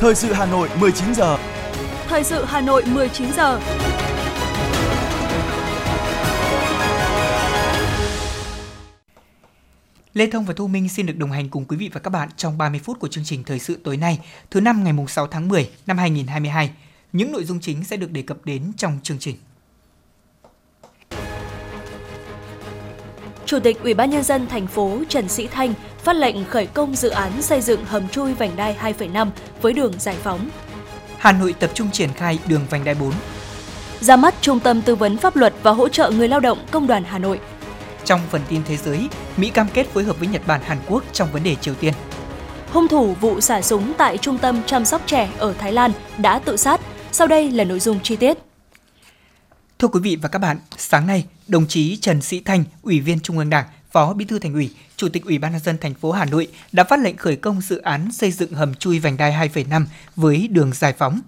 Thời sự Hà Nội 19 giờ. Thời sự Hà Nội 19 giờ. Lê Thông và Thu Minh xin được đồng hành cùng quý vị và các bạn trong 30 phút của chương trình Thời sự tối nay, thứ năm ngày 6 tháng 10 năm 2022. Những nội dung chính sẽ được đề cập đến trong chương trình. Chủ tịch Ủy ban nhân dân thành phố Trần Sĩ Thanh phát lệnh khởi công dự án xây dựng hầm chui vành đai 2,5 với đường giải phóng. Hà Nội tập trung triển khai đường vành đai 4. Ra mắt Trung tâm tư vấn pháp luật và hỗ trợ người lao động Công đoàn Hà Nội. Trong phần tin thế giới, Mỹ cam kết phối hợp với Nhật Bản Hàn Quốc trong vấn đề Triều Tiên. Hung thủ vụ xả súng tại trung tâm chăm sóc trẻ ở Thái Lan đã tự sát. Sau đây là nội dung chi tiết. Thưa quý vị và các bạn, sáng nay, đồng chí Trần Sĩ Thanh, Ủy viên Trung ương Đảng, Phó Bí thư Thành ủy, Chủ tịch Ủy ban nhân dân thành phố Hà Nội đã phát lệnh khởi công dự án xây dựng hầm chui vành đai 2,5 với đường giải phóng.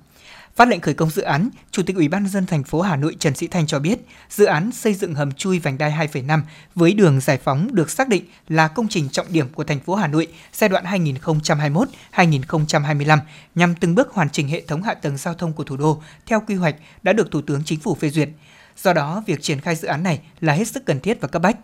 Phát lệnh khởi công dự án, Chủ tịch Ủy ban nhân dân thành phố Hà Nội Trần Sĩ Thanh cho biết, dự án xây dựng hầm chui vành đai 2,5 với đường giải phóng được xác định là công trình trọng điểm của thành phố Hà Nội giai đoạn 2021-2025 nhằm từng bước hoàn chỉnh hệ thống hạ tầng giao thông của thủ đô theo quy hoạch đã được Thủ tướng Chính phủ phê duyệt. Do đó, việc triển khai dự án này là hết sức cần thiết và cấp bách.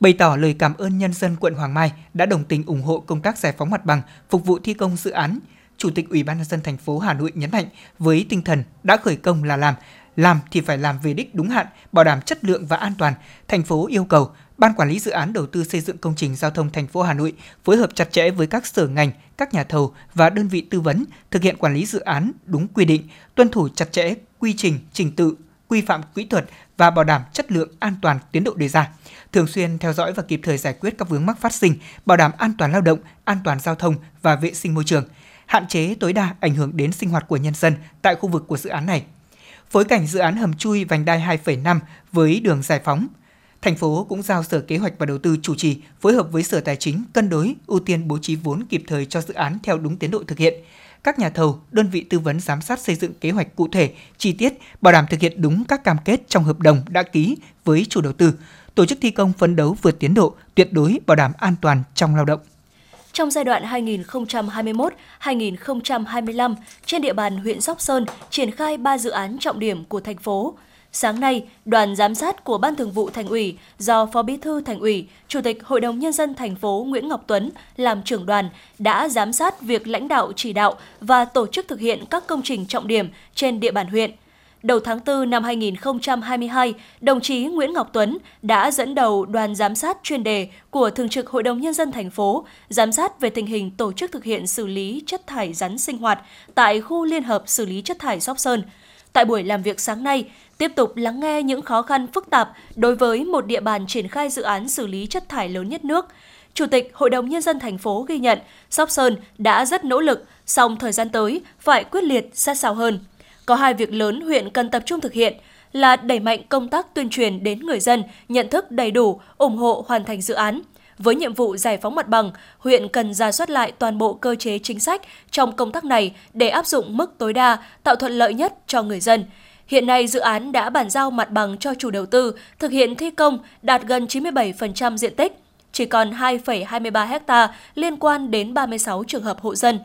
Bày tỏ lời cảm ơn nhân dân quận Hoàng Mai đã đồng tình ủng hộ công tác giải phóng mặt bằng, phục vụ thi công dự án. Chủ tịch Ủy ban nhân dân thành phố Hà Nội nhấn mạnh với tinh thần đã khởi công là làm, làm thì phải làm về đích đúng hạn, bảo đảm chất lượng và an toàn. Thành phố yêu cầu Ban quản lý dự án đầu tư xây dựng công trình giao thông thành phố Hà Nội phối hợp chặt chẽ với các sở ngành, các nhà thầu và đơn vị tư vấn thực hiện quản lý dự án đúng quy định, tuân thủ chặt chẽ quy trình, trình tự, quy phạm kỹ thuật và bảo đảm chất lượng an toàn tiến độ đề ra. Thường xuyên theo dõi và kịp thời giải quyết các vướng mắc phát sinh, bảo đảm an toàn lao động, an toàn giao thông và vệ sinh môi trường, hạn chế tối đa ảnh hưởng đến sinh hoạt của nhân dân tại khu vực của dự án này. Phối cảnh dự án hầm chui vành đai 2,5 với đường giải phóng, thành phố cũng giao Sở Kế hoạch và Đầu tư chủ trì phối hợp với Sở Tài chính cân đối ưu tiên bố trí vốn kịp thời cho dự án theo đúng tiến độ thực hiện các nhà thầu, đơn vị tư vấn giám sát xây dựng kế hoạch cụ thể, chi tiết, bảo đảm thực hiện đúng các cam kết trong hợp đồng đã ký với chủ đầu tư, tổ chức thi công phấn đấu vượt tiến độ, tuyệt đối bảo đảm an toàn trong lao động. Trong giai đoạn 2021-2025, trên địa bàn huyện Sóc Sơn triển khai 3 dự án trọng điểm của thành phố – Sáng nay, đoàn giám sát của Ban Thường vụ Thành ủy do Phó Bí thư Thành ủy, Chủ tịch Hội đồng nhân dân thành phố Nguyễn Ngọc Tuấn làm trưởng đoàn đã giám sát việc lãnh đạo chỉ đạo và tổ chức thực hiện các công trình trọng điểm trên địa bàn huyện. Đầu tháng 4 năm 2022, đồng chí Nguyễn Ngọc Tuấn đã dẫn đầu đoàn giám sát chuyên đề của Thường trực Hội đồng Nhân dân thành phố, giám sát về tình hình tổ chức thực hiện xử lý chất thải rắn sinh hoạt tại khu liên hợp xử lý chất thải Sóc Sơn. Tại buổi làm việc sáng nay, tiếp tục lắng nghe những khó khăn phức tạp đối với một địa bàn triển khai dự án xử lý chất thải lớn nhất nước. Chủ tịch Hội đồng Nhân dân thành phố ghi nhận Sóc Sơn đã rất nỗ lực, song thời gian tới phải quyết liệt sát sao hơn. Có hai việc lớn huyện cần tập trung thực hiện là đẩy mạnh công tác tuyên truyền đến người dân nhận thức đầy đủ, ủng hộ hoàn thành dự án. Với nhiệm vụ giải phóng mặt bằng, huyện cần ra soát lại toàn bộ cơ chế chính sách trong công tác này để áp dụng mức tối đa, tạo thuận lợi nhất cho người dân. Hiện nay, dự án đã bàn giao mặt bằng cho chủ đầu tư, thực hiện thi công đạt gần 97% diện tích, chỉ còn 2,23 ha liên quan đến 36 trường hợp hộ dân.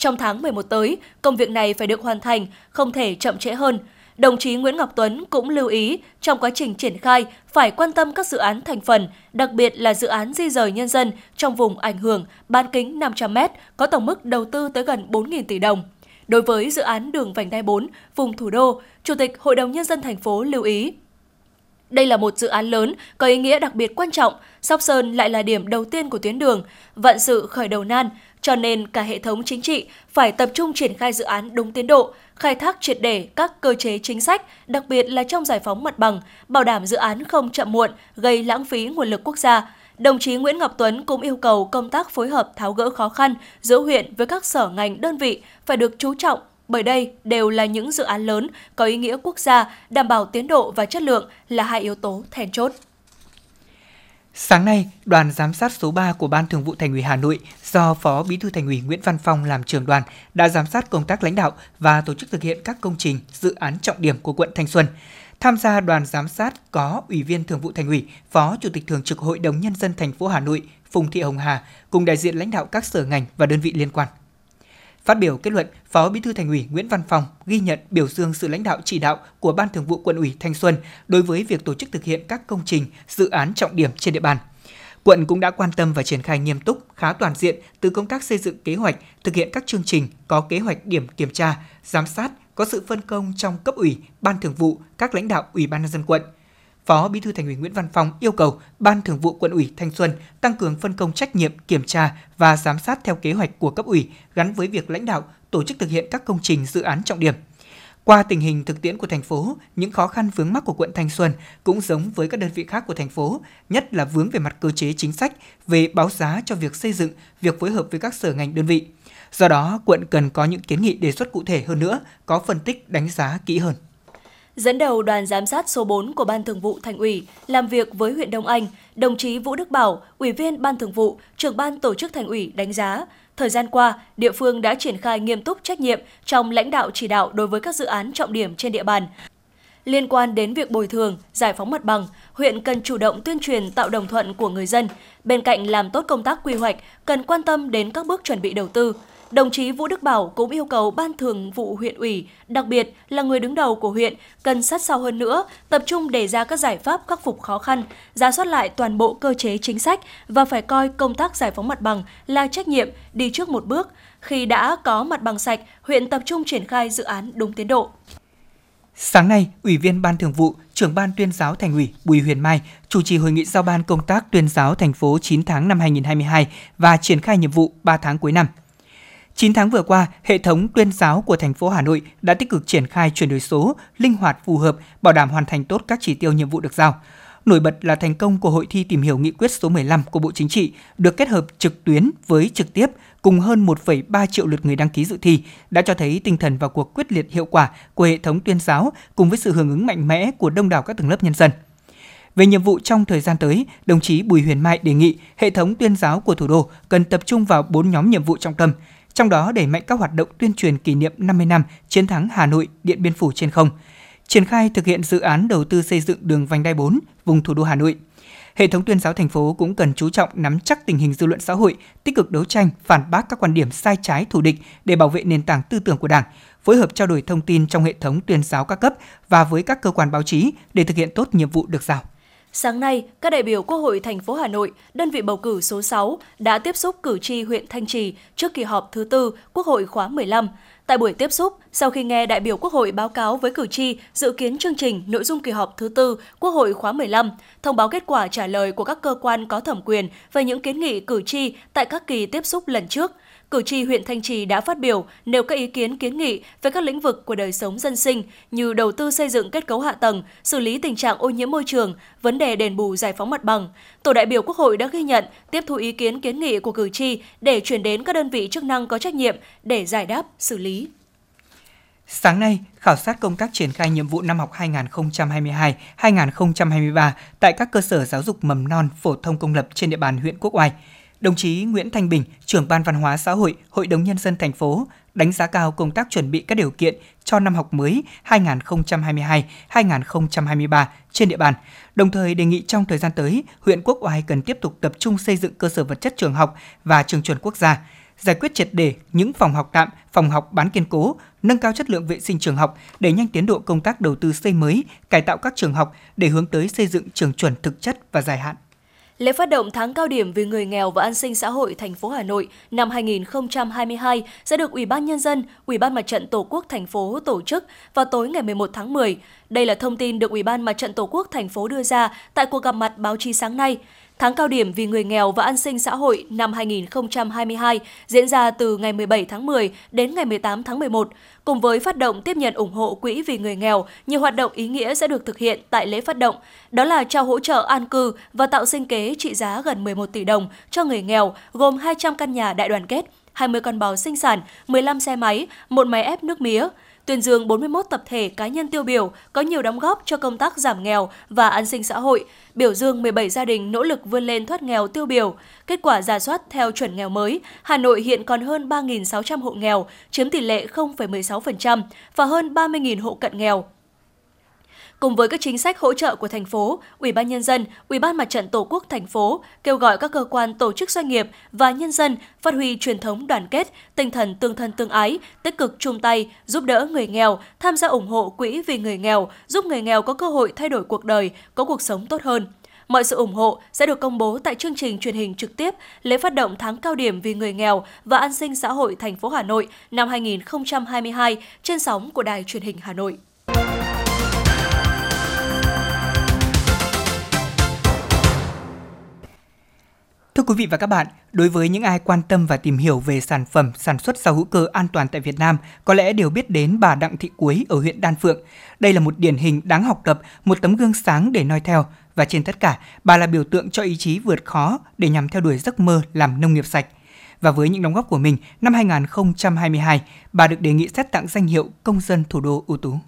Trong tháng 11 tới, công việc này phải được hoàn thành, không thể chậm trễ hơn. Đồng chí Nguyễn Ngọc Tuấn cũng lưu ý trong quá trình triển khai phải quan tâm các dự án thành phần, đặc biệt là dự án di rời nhân dân trong vùng ảnh hưởng bán kính 500 m có tổng mức đầu tư tới gần 4.000 tỷ đồng. Đối với dự án đường vành đai 4 vùng thủ đô, Chủ tịch Hội đồng Nhân dân thành phố lưu ý. Đây là một dự án lớn có ý nghĩa đặc biệt quan trọng, Sóc Sơn lại là điểm đầu tiên của tuyến đường, vận sự khởi đầu nan, cho nên cả hệ thống chính trị phải tập trung triển khai dự án đúng tiến độ, khai thác triệt để các cơ chế chính sách, đặc biệt là trong giải phóng mặt bằng, bảo đảm dự án không chậm muộn, gây lãng phí nguồn lực quốc gia. Đồng chí Nguyễn Ngọc Tuấn cũng yêu cầu công tác phối hợp tháo gỡ khó khăn giữa huyện với các sở ngành đơn vị phải được chú trọng bởi đây đều là những dự án lớn có ý nghĩa quốc gia, đảm bảo tiến độ và chất lượng là hai yếu tố then chốt. Sáng nay, đoàn giám sát số 3 của Ban Thường vụ Thành ủy Hà Nội do Phó Bí thư Thành ủy Nguyễn Văn Phong làm trưởng đoàn đã giám sát công tác lãnh đạo và tổ chức thực hiện các công trình, dự án trọng điểm của quận Thanh Xuân. Tham gia đoàn giám sát có Ủy viên Thường vụ Thành ủy, Phó Chủ tịch Thường trực Hội đồng Nhân dân thành phố Hà Nội Phùng Thị Hồng Hà cùng đại diện lãnh đạo các sở ngành và đơn vị liên quan. Phát biểu kết luận, Phó Bí thư Thành ủy Nguyễn Văn Phòng ghi nhận biểu dương sự lãnh đạo chỉ đạo của Ban Thường vụ Quận ủy Thanh Xuân đối với việc tổ chức thực hiện các công trình, dự án trọng điểm trên địa bàn. Quận cũng đã quan tâm và triển khai nghiêm túc, khá toàn diện từ công tác xây dựng kế hoạch, thực hiện các chương trình có kế hoạch điểm kiểm tra, giám sát, có sự phân công trong cấp ủy, ban thường vụ, các lãnh đạo ủy ban nhân dân quận – Phó Bí thư Thành ủy Nguyễn Văn Phong yêu cầu Ban Thường vụ Quận ủy Thanh Xuân tăng cường phân công trách nhiệm kiểm tra và giám sát theo kế hoạch của cấp ủy gắn với việc lãnh đạo tổ chức thực hiện các công trình dự án trọng điểm. Qua tình hình thực tiễn của thành phố, những khó khăn vướng mắc của quận Thanh Xuân cũng giống với các đơn vị khác của thành phố, nhất là vướng về mặt cơ chế chính sách, về báo giá cho việc xây dựng, việc phối hợp với các sở ngành đơn vị. Do đó, quận cần có những kiến nghị đề xuất cụ thể hơn nữa, có phân tích đánh giá kỹ hơn dẫn đầu đoàn giám sát số 4 của Ban Thường vụ Thành ủy làm việc với huyện Đông Anh, đồng chí Vũ Đức Bảo, Ủy viên Ban Thường vụ, trưởng ban tổ chức Thành ủy đánh giá, thời gian qua, địa phương đã triển khai nghiêm túc trách nhiệm trong lãnh đạo chỉ đạo đối với các dự án trọng điểm trên địa bàn. Liên quan đến việc bồi thường, giải phóng mặt bằng, huyện cần chủ động tuyên truyền tạo đồng thuận của người dân. Bên cạnh làm tốt công tác quy hoạch, cần quan tâm đến các bước chuẩn bị đầu tư, Đồng chí Vũ Đức Bảo cũng yêu cầu Ban Thường vụ huyện ủy, đặc biệt là người đứng đầu của huyện, cần sát sao hơn nữa, tập trung đề ra các giải pháp khắc phục khó khăn, ra soát lại toàn bộ cơ chế chính sách và phải coi công tác giải phóng mặt bằng là trách nhiệm đi trước một bước. Khi đã có mặt bằng sạch, huyện tập trung triển khai dự án đúng tiến độ. Sáng nay, Ủy viên Ban Thường vụ, trưởng Ban tuyên giáo Thành ủy Bùi Huyền Mai chủ trì hội nghị giao ban công tác tuyên giáo thành phố 9 tháng năm 2022 và triển khai nhiệm vụ 3 tháng cuối năm. 9 tháng vừa qua, hệ thống tuyên giáo của thành phố Hà Nội đã tích cực triển khai chuyển đổi số, linh hoạt phù hợp, bảo đảm hoàn thành tốt các chỉ tiêu nhiệm vụ được giao. Nổi bật là thành công của hội thi tìm hiểu nghị quyết số 15 của Bộ Chính trị được kết hợp trực tuyến với trực tiếp cùng hơn 1,3 triệu lượt người đăng ký dự thi đã cho thấy tinh thần và cuộc quyết liệt hiệu quả của hệ thống tuyên giáo cùng với sự hưởng ứng mạnh mẽ của đông đảo các tầng lớp nhân dân. Về nhiệm vụ trong thời gian tới, đồng chí Bùi Huyền Mai đề nghị hệ thống tuyên giáo của thủ đô cần tập trung vào 4 nhóm nhiệm vụ trọng tâm, trong đó đẩy mạnh các hoạt động tuyên truyền kỷ niệm 50 năm chiến thắng Hà Nội Điện Biên Phủ trên không, triển khai thực hiện dự án đầu tư xây dựng đường vành đai 4 vùng thủ đô Hà Nội. Hệ thống tuyên giáo thành phố cũng cần chú trọng nắm chắc tình hình dư luận xã hội, tích cực đấu tranh, phản bác các quan điểm sai trái thù địch để bảo vệ nền tảng tư tưởng của Đảng, phối hợp trao đổi thông tin trong hệ thống tuyên giáo các cấp và với các cơ quan báo chí để thực hiện tốt nhiệm vụ được giao. Sáng nay, các đại biểu Quốc hội thành phố Hà Nội, đơn vị bầu cử số 6 đã tiếp xúc cử tri huyện Thanh Trì trước kỳ họp thứ tư Quốc hội khóa 15. Tại buổi tiếp xúc, sau khi nghe đại biểu Quốc hội báo cáo với cử tri dự kiến chương trình nội dung kỳ họp thứ tư Quốc hội khóa 15, thông báo kết quả trả lời của các cơ quan có thẩm quyền về những kiến nghị cử tri tại các kỳ tiếp xúc lần trước – cử tri huyện Thanh Trì đã phát biểu nêu các ý kiến kiến nghị về các lĩnh vực của đời sống dân sinh như đầu tư xây dựng kết cấu hạ tầng, xử lý tình trạng ô nhiễm môi trường, vấn đề đền bù giải phóng mặt bằng. Tổ đại biểu Quốc hội đã ghi nhận, tiếp thu ý kiến kiến nghị của cử tri để chuyển đến các đơn vị chức năng có trách nhiệm để giải đáp, xử lý. Sáng nay, khảo sát công tác triển khai nhiệm vụ năm học 2022-2023 tại các cơ sở giáo dục mầm non phổ thông công lập trên địa bàn huyện Quốc Oai – Đồng chí Nguyễn Thanh Bình, trưởng ban văn hóa xã hội, Hội đồng nhân dân thành phố đánh giá cao công tác chuẩn bị các điều kiện cho năm học mới 2022-2023 trên địa bàn. Đồng thời đề nghị trong thời gian tới, huyện Quốc Oai cần tiếp tục tập trung xây dựng cơ sở vật chất trường học và trường chuẩn quốc gia, giải quyết triệt để những phòng học tạm, phòng học bán kiên cố, nâng cao chất lượng vệ sinh trường học, đẩy nhanh tiến độ công tác đầu tư xây mới, cải tạo các trường học để hướng tới xây dựng trường chuẩn thực chất và dài hạn. Lễ phát động tháng cao điểm vì người nghèo và an sinh xã hội thành phố Hà Nội năm 2022 sẽ được Ủy ban nhân dân, Ủy ban Mặt trận Tổ quốc thành phố tổ chức vào tối ngày 11 tháng 10. Đây là thông tin được Ủy ban Mặt trận Tổ quốc thành phố đưa ra tại cuộc gặp mặt báo chí sáng nay. Tháng cao điểm vì người nghèo và an sinh xã hội năm 2022 diễn ra từ ngày 17 tháng 10 đến ngày 18 tháng 11. Cùng với phát động tiếp nhận ủng hộ quỹ vì người nghèo, nhiều hoạt động ý nghĩa sẽ được thực hiện tại lễ phát động. Đó là trao hỗ trợ an cư và tạo sinh kế trị giá gần 11 tỷ đồng cho người nghèo, gồm 200 căn nhà đại đoàn kết, 20 con bò sinh sản, 15 xe máy, một máy ép nước mía, tuyên dương 41 tập thể cá nhân tiêu biểu có nhiều đóng góp cho công tác giảm nghèo và an sinh xã hội, biểu dương 17 gia đình nỗ lực vươn lên thoát nghèo tiêu biểu. Kết quả giả soát theo chuẩn nghèo mới, Hà Nội hiện còn hơn 3.600 hộ nghèo, chiếm tỷ lệ 0,16% và hơn 30.000 hộ cận nghèo. Cùng với các chính sách hỗ trợ của thành phố, Ủy ban nhân dân, Ủy ban Mặt trận Tổ quốc thành phố kêu gọi các cơ quan tổ chức doanh nghiệp và nhân dân phát huy truyền thống đoàn kết, tinh thần tương thân tương ái, tích cực chung tay giúp đỡ người nghèo, tham gia ủng hộ quỹ vì người nghèo, giúp người nghèo có cơ hội thay đổi cuộc đời, có cuộc sống tốt hơn. Mọi sự ủng hộ sẽ được công bố tại chương trình truyền hình trực tiếp lễ phát động tháng cao điểm vì người nghèo và an sinh xã hội thành phố Hà Nội năm 2022 trên sóng của Đài truyền hình Hà Nội. Thưa quý vị và các bạn, đối với những ai quan tâm và tìm hiểu về sản phẩm sản xuất rau hữu cơ an toàn tại Việt Nam, có lẽ đều biết đến bà Đặng Thị Quế ở huyện Đan Phượng. Đây là một điển hình đáng học tập, một tấm gương sáng để noi theo và trên tất cả, bà là biểu tượng cho ý chí vượt khó để nhằm theo đuổi giấc mơ làm nông nghiệp sạch. Và với những đóng góp của mình, năm 2022, bà được đề nghị xét tặng danh hiệu công dân thủ đô ưu tú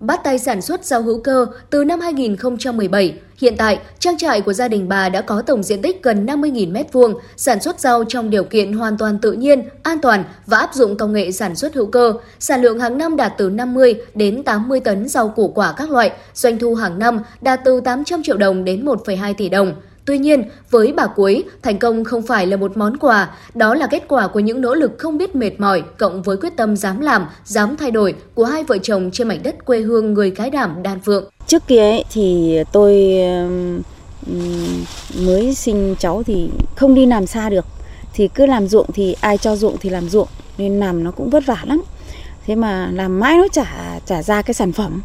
bắt tay sản xuất rau hữu cơ từ năm 2017. Hiện tại, trang trại của gia đình bà đã có tổng diện tích gần 50.000 m2, sản xuất rau trong điều kiện hoàn toàn tự nhiên, an toàn và áp dụng công nghệ sản xuất hữu cơ. Sản lượng hàng năm đạt từ 50 đến 80 tấn rau củ quả các loại, doanh thu hàng năm đạt từ 800 triệu đồng đến 1,2 tỷ đồng. Tuy nhiên, với bà Cuối, thành công không phải là một món quà, đó là kết quả của những nỗ lực không biết mệt mỏi cộng với quyết tâm dám làm, dám thay đổi của hai vợ chồng trên mảnh đất quê hương người cái đảm Đan Phượng. Trước kia ấy, thì tôi mới sinh cháu thì không đi làm xa được, thì cứ làm ruộng thì ai cho ruộng thì làm ruộng nên làm nó cũng vất vả lắm. Thế mà làm mãi nó chả chả ra cái sản phẩm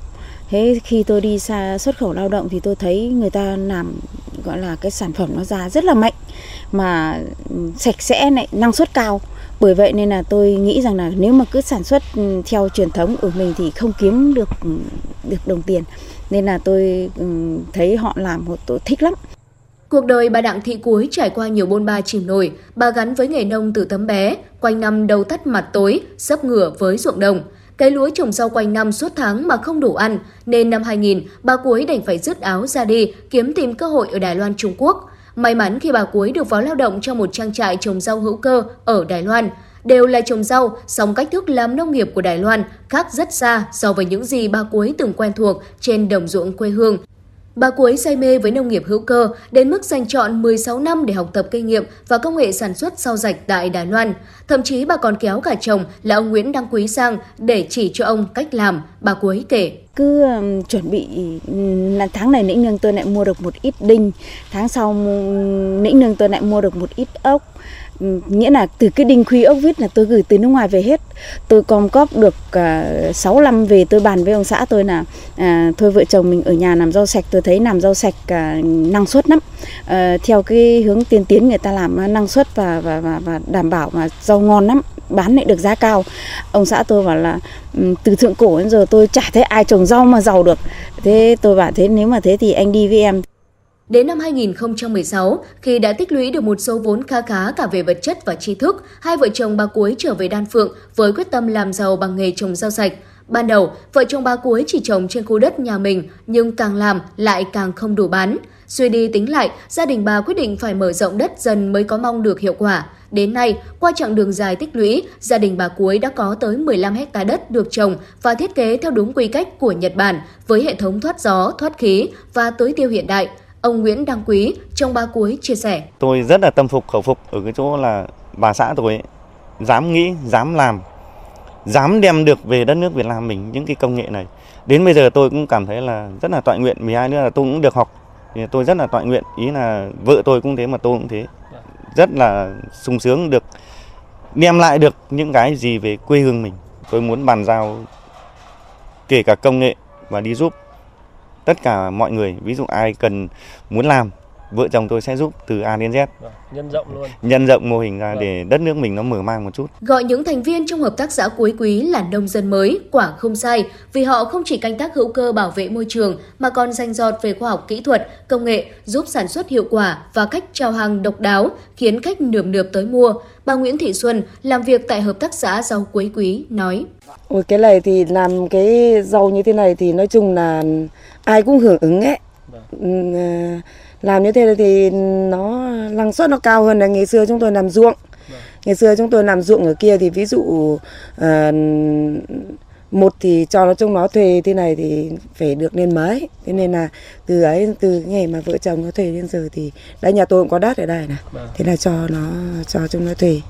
thế khi tôi đi xa xuất khẩu lao động thì tôi thấy người ta làm gọi là cái sản phẩm nó ra rất là mạnh mà ừ, sạch sẽ này năng suất cao. Bởi vậy nên là tôi nghĩ rằng là nếu mà cứ sản xuất ừ, theo truyền thống của mình thì không kiếm được ừ, được đồng tiền. Nên là tôi thấy họ làm một tôi thích lắm. Cuộc đời bà Đặng Thị Cuối trải qua nhiều bôn ba chìm nổi, bà gắn với nghề nông từ tấm bé, quanh năm đầu tắt mặt tối, sấp ngửa với ruộng đồng. Cái lúa trồng rau quanh năm suốt tháng mà không đủ ăn, nên năm 2000, bà Cuối đành phải rứt áo ra đi, kiếm tìm cơ hội ở Đài Loan Trung Quốc. May mắn khi bà Cuối được vào lao động trong một trang trại trồng rau hữu cơ ở Đài Loan. Đều là trồng rau, song cách thức làm nông nghiệp của Đài Loan khác rất xa so với những gì bà Cuối từng quen thuộc trên đồng ruộng quê hương. Bà Cuối say mê với nông nghiệp hữu cơ đến mức dành chọn 16 năm để học tập kinh nghiệm và công nghệ sản xuất rau rạch tại Đài Loan. Thậm chí bà còn kéo cả chồng là ông Nguyễn Đăng Quý sang để chỉ cho ông cách làm, bà Cuối kể. Cứ um, chuẩn bị là tháng này nĩnh nương tôi lại mua được một ít đinh, tháng sau nĩnh nương tôi lại mua được một ít ốc, nghĩa là từ cái đinh khuy ốc vít là tôi gửi từ nước ngoài về hết. Tôi com cóp được à, uh, 6 năm về tôi bàn với ông xã tôi là uh, thôi vợ chồng mình ở nhà làm rau sạch tôi thấy làm rau sạch uh, năng suất lắm. Uh, theo cái hướng tiên tiến người ta làm năng suất và, và và và đảm bảo mà rau ngon lắm bán lại được giá cao. Ông xã tôi bảo là ừ, từ thượng cổ đến giờ tôi chả thấy ai trồng rau mà giàu được. Thế tôi bảo thế nếu mà thế thì anh đi với em. Đến năm 2016, khi đã tích lũy được một số vốn kha khá cả về vật chất và tri thức, hai vợ chồng bà Cuối trở về Đan Phượng với quyết tâm làm giàu bằng nghề trồng rau sạch. Ban đầu, vợ chồng bà Cuối chỉ trồng trên khu đất nhà mình, nhưng càng làm lại càng không đủ bán. Suy đi tính lại, gia đình bà quyết định phải mở rộng đất dần mới có mong được hiệu quả. Đến nay, qua chặng đường dài tích lũy, gia đình bà Cuối đã có tới 15 hecta đất được trồng và thiết kế theo đúng quy cách của Nhật Bản với hệ thống thoát gió, thoát khí và tưới tiêu hiện đại. Ông Nguyễn Đăng Quý trong ba cuối chia sẻ. Tôi rất là tâm phục khẩu phục ở cái chỗ là bà xã tôi ấy, dám nghĩ, dám làm, dám đem được về đất nước Việt Nam mình những cái công nghệ này. Đến bây giờ tôi cũng cảm thấy là rất là tọa nguyện, vì ai nữa là tôi cũng được học. Thì tôi rất là tọa nguyện, ý là vợ tôi cũng thế mà tôi cũng thế. Rất là sung sướng được đem lại được những cái gì về quê hương mình. Tôi muốn bàn giao kể cả công nghệ và đi giúp tất cả mọi người ví dụ ai cần muốn làm vợ chồng tôi sẽ giúp từ A đến Z. Vâng, nhân rộng luôn. Nhân rộng mô hình ra vâng. để đất nước mình nó mở mang một chút. Gọi những thành viên trong hợp tác xã cuối quý là nông dân mới, quả không sai, vì họ không chỉ canh tác hữu cơ bảo vệ môi trường mà còn danh giọt về khoa học kỹ thuật, công nghệ giúp sản xuất hiệu quả và cách trao hàng độc đáo khiến khách nườm nượp tới mua. Bà Nguyễn Thị Xuân làm việc tại hợp tác xã rau cuối quý nói: Ôi cái này thì làm cái rau như thế này thì nói chung là ai cũng hưởng ứng ấy. Vâng. Ừ, à, làm như thế thì nó năng suất nó cao hơn là ngày xưa chúng tôi làm ruộng. Vâng. Ngày xưa chúng tôi làm ruộng ở kia thì ví dụ uh, một thì cho nó chúng nó thuê thế này thì phải được lên mấy thế nên là từ ấy từ ngày mà vợ chồng nó thuê đến giờ thì đấy nhà tôi cũng có đất ở đây này thế là cho nó cho chúng nó thuê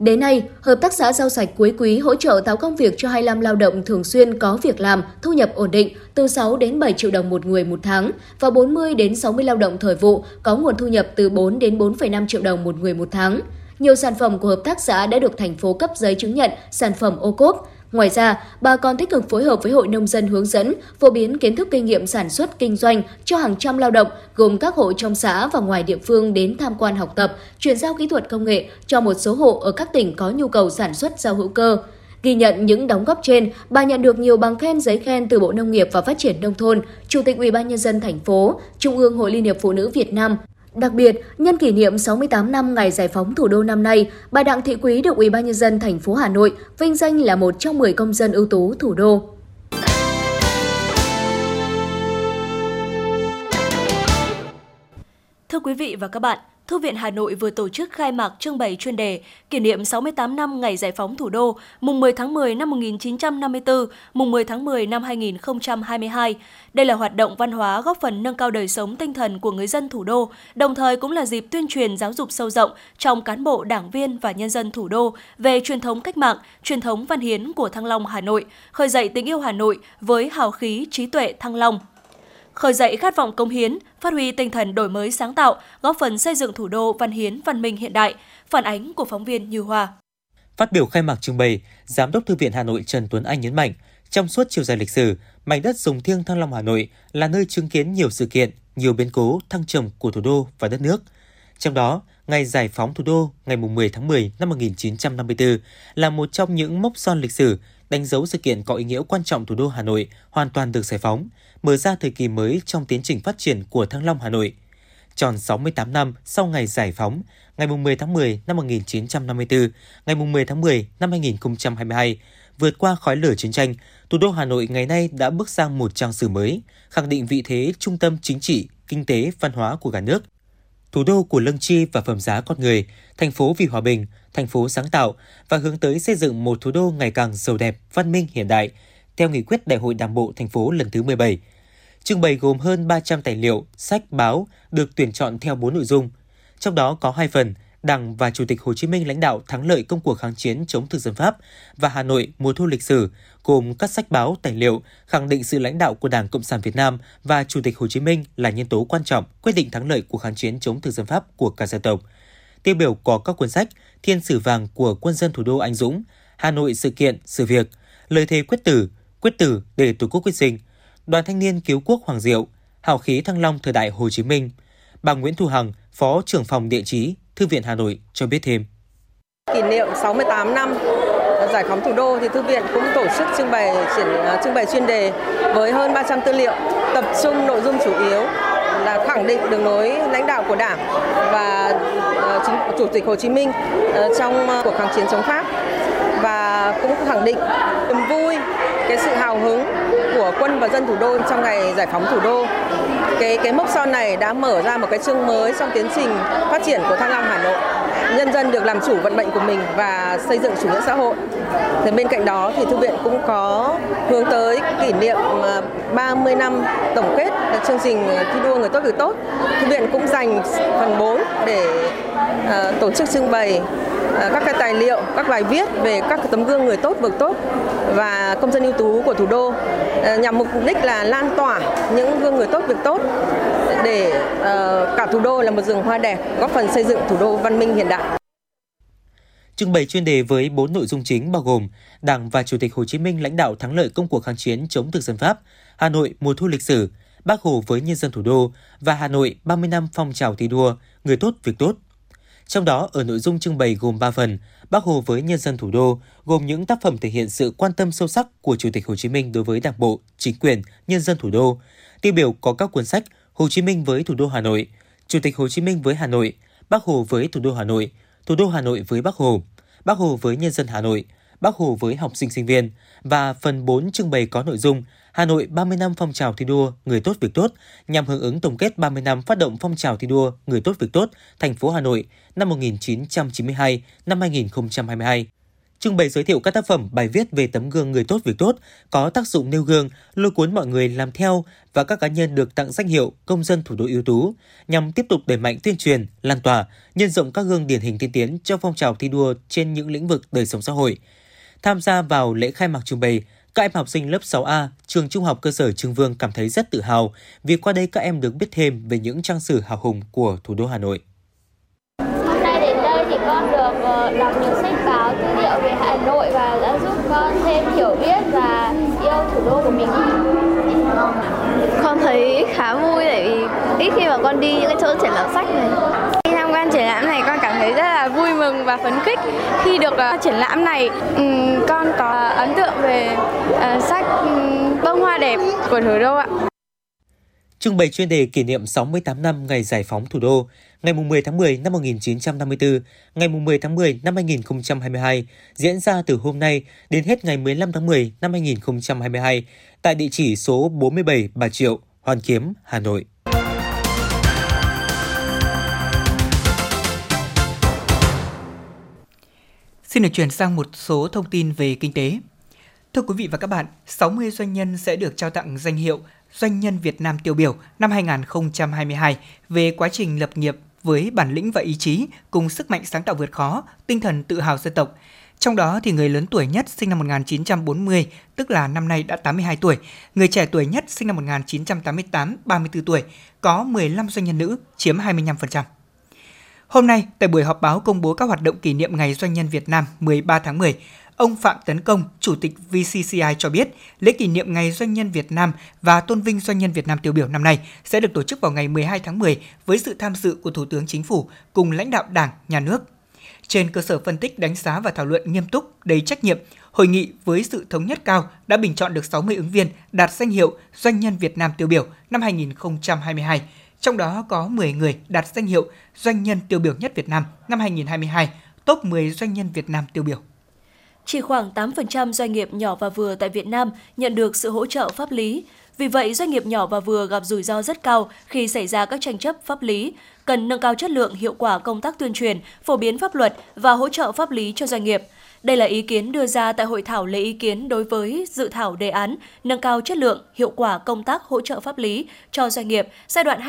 Đến nay, Hợp tác xã rau sạch Cuối Quý hỗ trợ tạo công việc cho 25 lao động thường xuyên có việc làm, thu nhập ổn định từ 6 đến 7 triệu đồng một người một tháng và 40 đến 60 lao động thời vụ có nguồn thu nhập từ 4 đến 4,5 triệu đồng một người một tháng. Nhiều sản phẩm của hợp tác xã đã được thành phố cấp giấy chứng nhận sản phẩm ô cốp. Ngoài ra, bà còn tích cực phối hợp với Hội Nông dân hướng dẫn, phổ biến kiến thức kinh nghiệm sản xuất kinh doanh cho hàng trăm lao động gồm các hộ trong xã và ngoài địa phương đến tham quan học tập, chuyển giao kỹ thuật công nghệ cho một số hộ ở các tỉnh có nhu cầu sản xuất rau hữu cơ. Ghi nhận những đóng góp trên, bà nhận được nhiều bằng khen giấy khen từ Bộ Nông nghiệp và Phát triển nông thôn, Chủ tịch Ủy ban nhân dân thành phố, Trung ương Hội Liên hiệp Phụ nữ Việt Nam, Đặc biệt, nhân kỷ niệm 68 năm ngày giải phóng thủ đô năm nay, bà Đặng Thị Quý được Ủy ban nhân dân thành phố Hà Nội vinh danh là một trong 10 công dân ưu tú thủ đô. Thưa quý vị và các bạn, Thư viện Hà Nội vừa tổ chức khai mạc trưng bày chuyên đề kỷ niệm 68 năm ngày giải phóng thủ đô, mùng 10 tháng 10 năm 1954, mùng 10 tháng 10 năm 2022. Đây là hoạt động văn hóa góp phần nâng cao đời sống tinh thần của người dân thủ đô, đồng thời cũng là dịp tuyên truyền giáo dục sâu rộng trong cán bộ, đảng viên và nhân dân thủ đô về truyền thống cách mạng, truyền thống văn hiến của Thăng Long Hà Nội, khơi dậy tình yêu Hà Nội với hào khí trí tuệ Thăng Long khởi dậy khát vọng công hiến, phát huy tinh thần đổi mới sáng tạo, góp phần xây dựng thủ đô văn hiến văn minh hiện đại. Phản ánh của phóng viên Như Hoa. Phát biểu khai mạc trưng bày, Giám đốc Thư viện Hà Nội Trần Tuấn Anh nhấn mạnh, trong suốt chiều dài lịch sử, mảnh đất dùng thiêng Thăng Long Hà Nội là nơi chứng kiến nhiều sự kiện, nhiều biến cố thăng trầm của thủ đô và đất nước. Trong đó, ngày giải phóng thủ đô ngày 10 tháng 10 năm 1954 là một trong những mốc son lịch sử đánh dấu sự kiện có ý nghĩa quan trọng thủ đô Hà Nội hoàn toàn được giải phóng, mở ra thời kỳ mới trong tiến trình phát triển của Thăng Long Hà Nội. Tròn 68 năm sau ngày giải phóng, ngày 10 tháng 10 năm 1954, ngày 10 tháng 10 năm 2022, vượt qua khói lửa chiến tranh, thủ đô Hà Nội ngày nay đã bước sang một trang sử mới, khẳng định vị thế trung tâm chính trị, kinh tế, văn hóa của cả nước. Thủ đô của lương tri và phẩm giá con người, thành phố vì hòa bình, thành phố sáng tạo và hướng tới xây dựng một thủ đô ngày càng giàu đẹp, văn minh hiện đại, theo nghị quyết Đại hội Đảng bộ thành phố lần thứ 17. Trưng bày gồm hơn 300 tài liệu, sách, báo được tuyển chọn theo 4 nội dung. Trong đó có hai phần, Đảng và Chủ tịch Hồ Chí Minh lãnh đạo thắng lợi công cuộc kháng chiến chống thực dân Pháp và Hà Nội mùa thu lịch sử, gồm các sách báo, tài liệu khẳng định sự lãnh đạo của Đảng Cộng sản Việt Nam và Chủ tịch Hồ Chí Minh là nhân tố quan trọng quyết định thắng lợi cuộc kháng chiến chống thực dân Pháp của cả dân tộc. Tiêu biểu có các cuốn sách Thiên sử vàng của quân dân thủ đô anh dũng, Hà Nội sự kiện, sự việc, Lời thề quyết tử, Quyết tử để Tổ quốc quyết sinh, Đoàn thanh niên cứu quốc Hoàng Diệu, Hào khí Thăng Long thời đại Hồ Chí Minh. Bà Nguyễn Thu Hằng, Phó trưởng phòng địa chí, Thư viện Hà Nội cho biết thêm. Kỷ niệm 68 năm giải phóng thủ đô thì thư viện cũng tổ chức trưng bày triển à, trưng bày chuyên đề với hơn 300 tư liệu, tập trung nội dung chủ yếu là khẳng định đường lối lãnh đạo của Đảng và à, chính, Chủ tịch Hồ Chí Minh à, trong cuộc kháng chiến chống Pháp và cũng khẳng định niềm vui, cái sự hào hứng của quân và dân thủ đô trong ngày giải phóng thủ đô. Cái cái mốc son này đã mở ra một cái chương mới trong tiến trình phát triển của Thăng Long Hà Nội. Nhân dân được làm chủ vận mệnh của mình và xây dựng chủ nghĩa xã hội. Thì bên cạnh đó thì thư viện cũng có hướng tới kỷ niệm à, 30 năm tổng kết chương trình thi đua người tốt việc tốt. Thư viện cũng dành phần 4 để uh, tổ chức trưng bày à, các cái tài liệu, các bài viết về các tấm gương người tốt việc tốt và công dân ưu tú của thủ đô ờ, nhằm mục đích là lan tỏa những gương người tốt việc tốt để ờ, cả thủ đô là một rừng hoa đẹp, góp phần xây dựng thủ đô văn minh hiện đại. Trưng bày chuyên đề với 4 nội dung chính bao gồm Đảng và Chủ tịch Hồ Chí Minh lãnh đạo thắng lợi công cuộc kháng chiến chống thực dân Pháp, Hà Nội mùa thu lịch sử, Bác Hồ với nhân dân thủ đô và Hà Nội 30 năm phong trào thi đua, người tốt việc tốt. Trong đó, ở nội dung trưng bày gồm 3 phần, Bác Hồ với nhân dân thủ đô, gồm những tác phẩm thể hiện sự quan tâm sâu sắc của Chủ tịch Hồ Chí Minh đối với Đảng bộ, chính quyền, nhân dân thủ đô. Tiêu biểu có các cuốn sách Hồ Chí Minh với thủ đô Hà Nội, Chủ tịch Hồ Chí Minh với Hà Nội, Bác Hồ với thủ đô Hà Nội, Thủ đô Hà Nội với Bác Hồ, Bác Hồ với nhân dân Hà Nội, Bác Hồ với học sinh sinh viên và phần 4 trưng bày có nội dung Hà Nội 30 năm phong trào thi đua người tốt việc tốt nhằm hưởng ứng tổng kết 30 năm phát động phong trào thi đua người tốt việc tốt thành phố Hà Nội năm 1992 năm 2022. trưng bày giới thiệu các tác phẩm bài viết về tấm gương người tốt việc tốt, có tác dụng nêu gương, lôi cuốn mọi người làm theo và các cá nhân được tặng danh hiệu công dân thủ đô ưu tú nhằm tiếp tục đẩy mạnh tuyên truyền, lan tỏa, nhân rộng các gương điển hình tiên tiến trong phong trào thi đua trên những lĩnh vực đời sống xã hội. Tham gia vào lễ khai mạc trưng bày, các em học sinh lớp 6A, trường Trung học cơ sở Trưng Vương cảm thấy rất tự hào vì qua đây các em được biết thêm về những trang sử hào hùng của thủ đô Hà Nội. Hôm nay đến đây thì con được ờ, đọc những sách báo tư liệu về Hà Nội và đã giúp con thêm hiểu biết và yêu thủ đô của mình. Con thấy khá vui tại vì ít khi mà con đi những cái chỗ triển lãm sách này. Khi triển lãm này con cảm thấy rất là vui mừng và phấn khích khi được uh, triển lãm này. Um, con có ấn tượng về uh, sách um, bông hoa đẹp của thủ đô ạ. Trưng bày chuyên đề kỷ niệm 68 năm ngày giải phóng thủ đô, ngày 10 tháng 10 năm 1954, ngày 10 tháng 10 năm 2022, diễn ra từ hôm nay đến hết ngày 15 tháng 10 năm 2022 tại địa chỉ số 47 Bà Triệu, Hoàn Kiếm, Hà Nội. Xin được chuyển sang một số thông tin về kinh tế. Thưa quý vị và các bạn, 60 doanh nhân sẽ được trao tặng danh hiệu Doanh nhân Việt Nam tiêu biểu năm 2022 về quá trình lập nghiệp với bản lĩnh và ý chí cùng sức mạnh sáng tạo vượt khó, tinh thần tự hào dân tộc. Trong đó thì người lớn tuổi nhất sinh năm 1940, tức là năm nay đã 82 tuổi, người trẻ tuổi nhất sinh năm 1988, 34 tuổi, có 15 doanh nhân nữ, chiếm 25%. Hôm nay, tại buổi họp báo công bố các hoạt động kỷ niệm Ngày Doanh nhân Việt Nam 13 tháng 10, ông Phạm Tấn Công, Chủ tịch VCCI cho biết, lễ kỷ niệm Ngày Doanh nhân Việt Nam và tôn vinh Doanh nhân Việt Nam tiêu biểu năm nay sẽ được tổ chức vào ngày 12 tháng 10 với sự tham dự của Thủ tướng Chính phủ cùng lãnh đạo Đảng, Nhà nước. Trên cơ sở phân tích, đánh giá và thảo luận nghiêm túc, đầy trách nhiệm, hội nghị với sự thống nhất cao đã bình chọn được 60 ứng viên đạt danh hiệu Doanh nhân Việt Nam tiêu biểu năm 2022 trong đó có 10 người đạt danh hiệu Doanh nhân tiêu biểu nhất Việt Nam năm 2022, top 10 doanh nhân Việt Nam tiêu biểu. Chỉ khoảng 8% doanh nghiệp nhỏ và vừa tại Việt Nam nhận được sự hỗ trợ pháp lý. Vì vậy, doanh nghiệp nhỏ và vừa gặp rủi ro rất cao khi xảy ra các tranh chấp pháp lý, cần nâng cao chất lượng hiệu quả công tác tuyên truyền, phổ biến pháp luật và hỗ trợ pháp lý cho doanh nghiệp. Đây là ý kiến đưa ra tại hội thảo lấy ý kiến đối với dự thảo đề án nâng cao chất lượng, hiệu quả công tác hỗ trợ pháp lý cho doanh nghiệp giai đoạn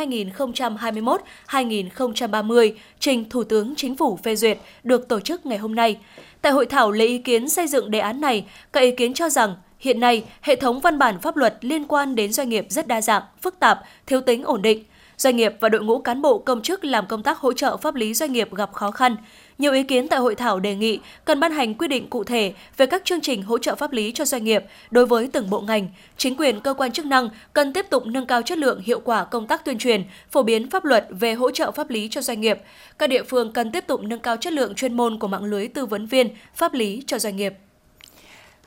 2021-2030 trình Thủ tướng Chính phủ phê duyệt được tổ chức ngày hôm nay. Tại hội thảo lấy ý kiến xây dựng đề án này, các ý kiến cho rằng hiện nay hệ thống văn bản pháp luật liên quan đến doanh nghiệp rất đa dạng, phức tạp, thiếu tính ổn định. Doanh nghiệp và đội ngũ cán bộ công chức làm công tác hỗ trợ pháp lý doanh nghiệp gặp khó khăn. Nhiều ý kiến tại hội thảo đề nghị cần ban hành quy định cụ thể về các chương trình hỗ trợ pháp lý cho doanh nghiệp đối với từng bộ ngành. Chính quyền cơ quan chức năng cần tiếp tục nâng cao chất lượng hiệu quả công tác tuyên truyền, phổ biến pháp luật về hỗ trợ pháp lý cho doanh nghiệp. Các địa phương cần tiếp tục nâng cao chất lượng chuyên môn của mạng lưới tư vấn viên pháp lý cho doanh nghiệp.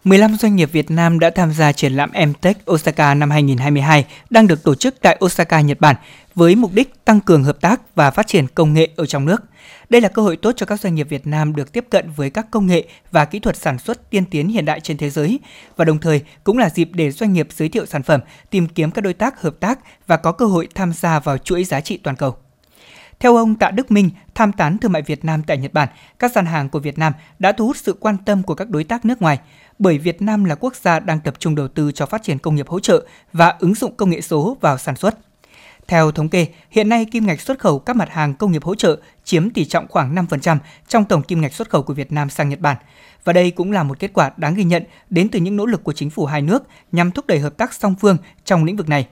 15 doanh nghiệp Việt Nam đã tham gia triển lãm MTech Osaka năm 2022 đang được tổ chức tại Osaka, Nhật Bản với mục đích tăng cường hợp tác và phát triển công nghệ ở trong nước. Đây là cơ hội tốt cho các doanh nghiệp Việt Nam được tiếp cận với các công nghệ và kỹ thuật sản xuất tiên tiến hiện đại trên thế giới và đồng thời cũng là dịp để doanh nghiệp giới thiệu sản phẩm, tìm kiếm các đối tác hợp tác và có cơ hội tham gia vào chuỗi giá trị toàn cầu. Theo ông Tạ Đức Minh, tham tán thương mại Việt Nam tại Nhật Bản, các gian hàng của Việt Nam đã thu hút sự quan tâm của các đối tác nước ngoài, bởi Việt Nam là quốc gia đang tập trung đầu tư cho phát triển công nghiệp hỗ trợ và ứng dụng công nghệ số vào sản xuất. Theo thống kê, hiện nay kim ngạch xuất khẩu các mặt hàng công nghiệp hỗ trợ chiếm tỷ trọng khoảng 5% trong tổng kim ngạch xuất khẩu của Việt Nam sang Nhật Bản. Và đây cũng là một kết quả đáng ghi nhận đến từ những nỗ lực của chính phủ hai nước nhằm thúc đẩy hợp tác song phương trong lĩnh vực này.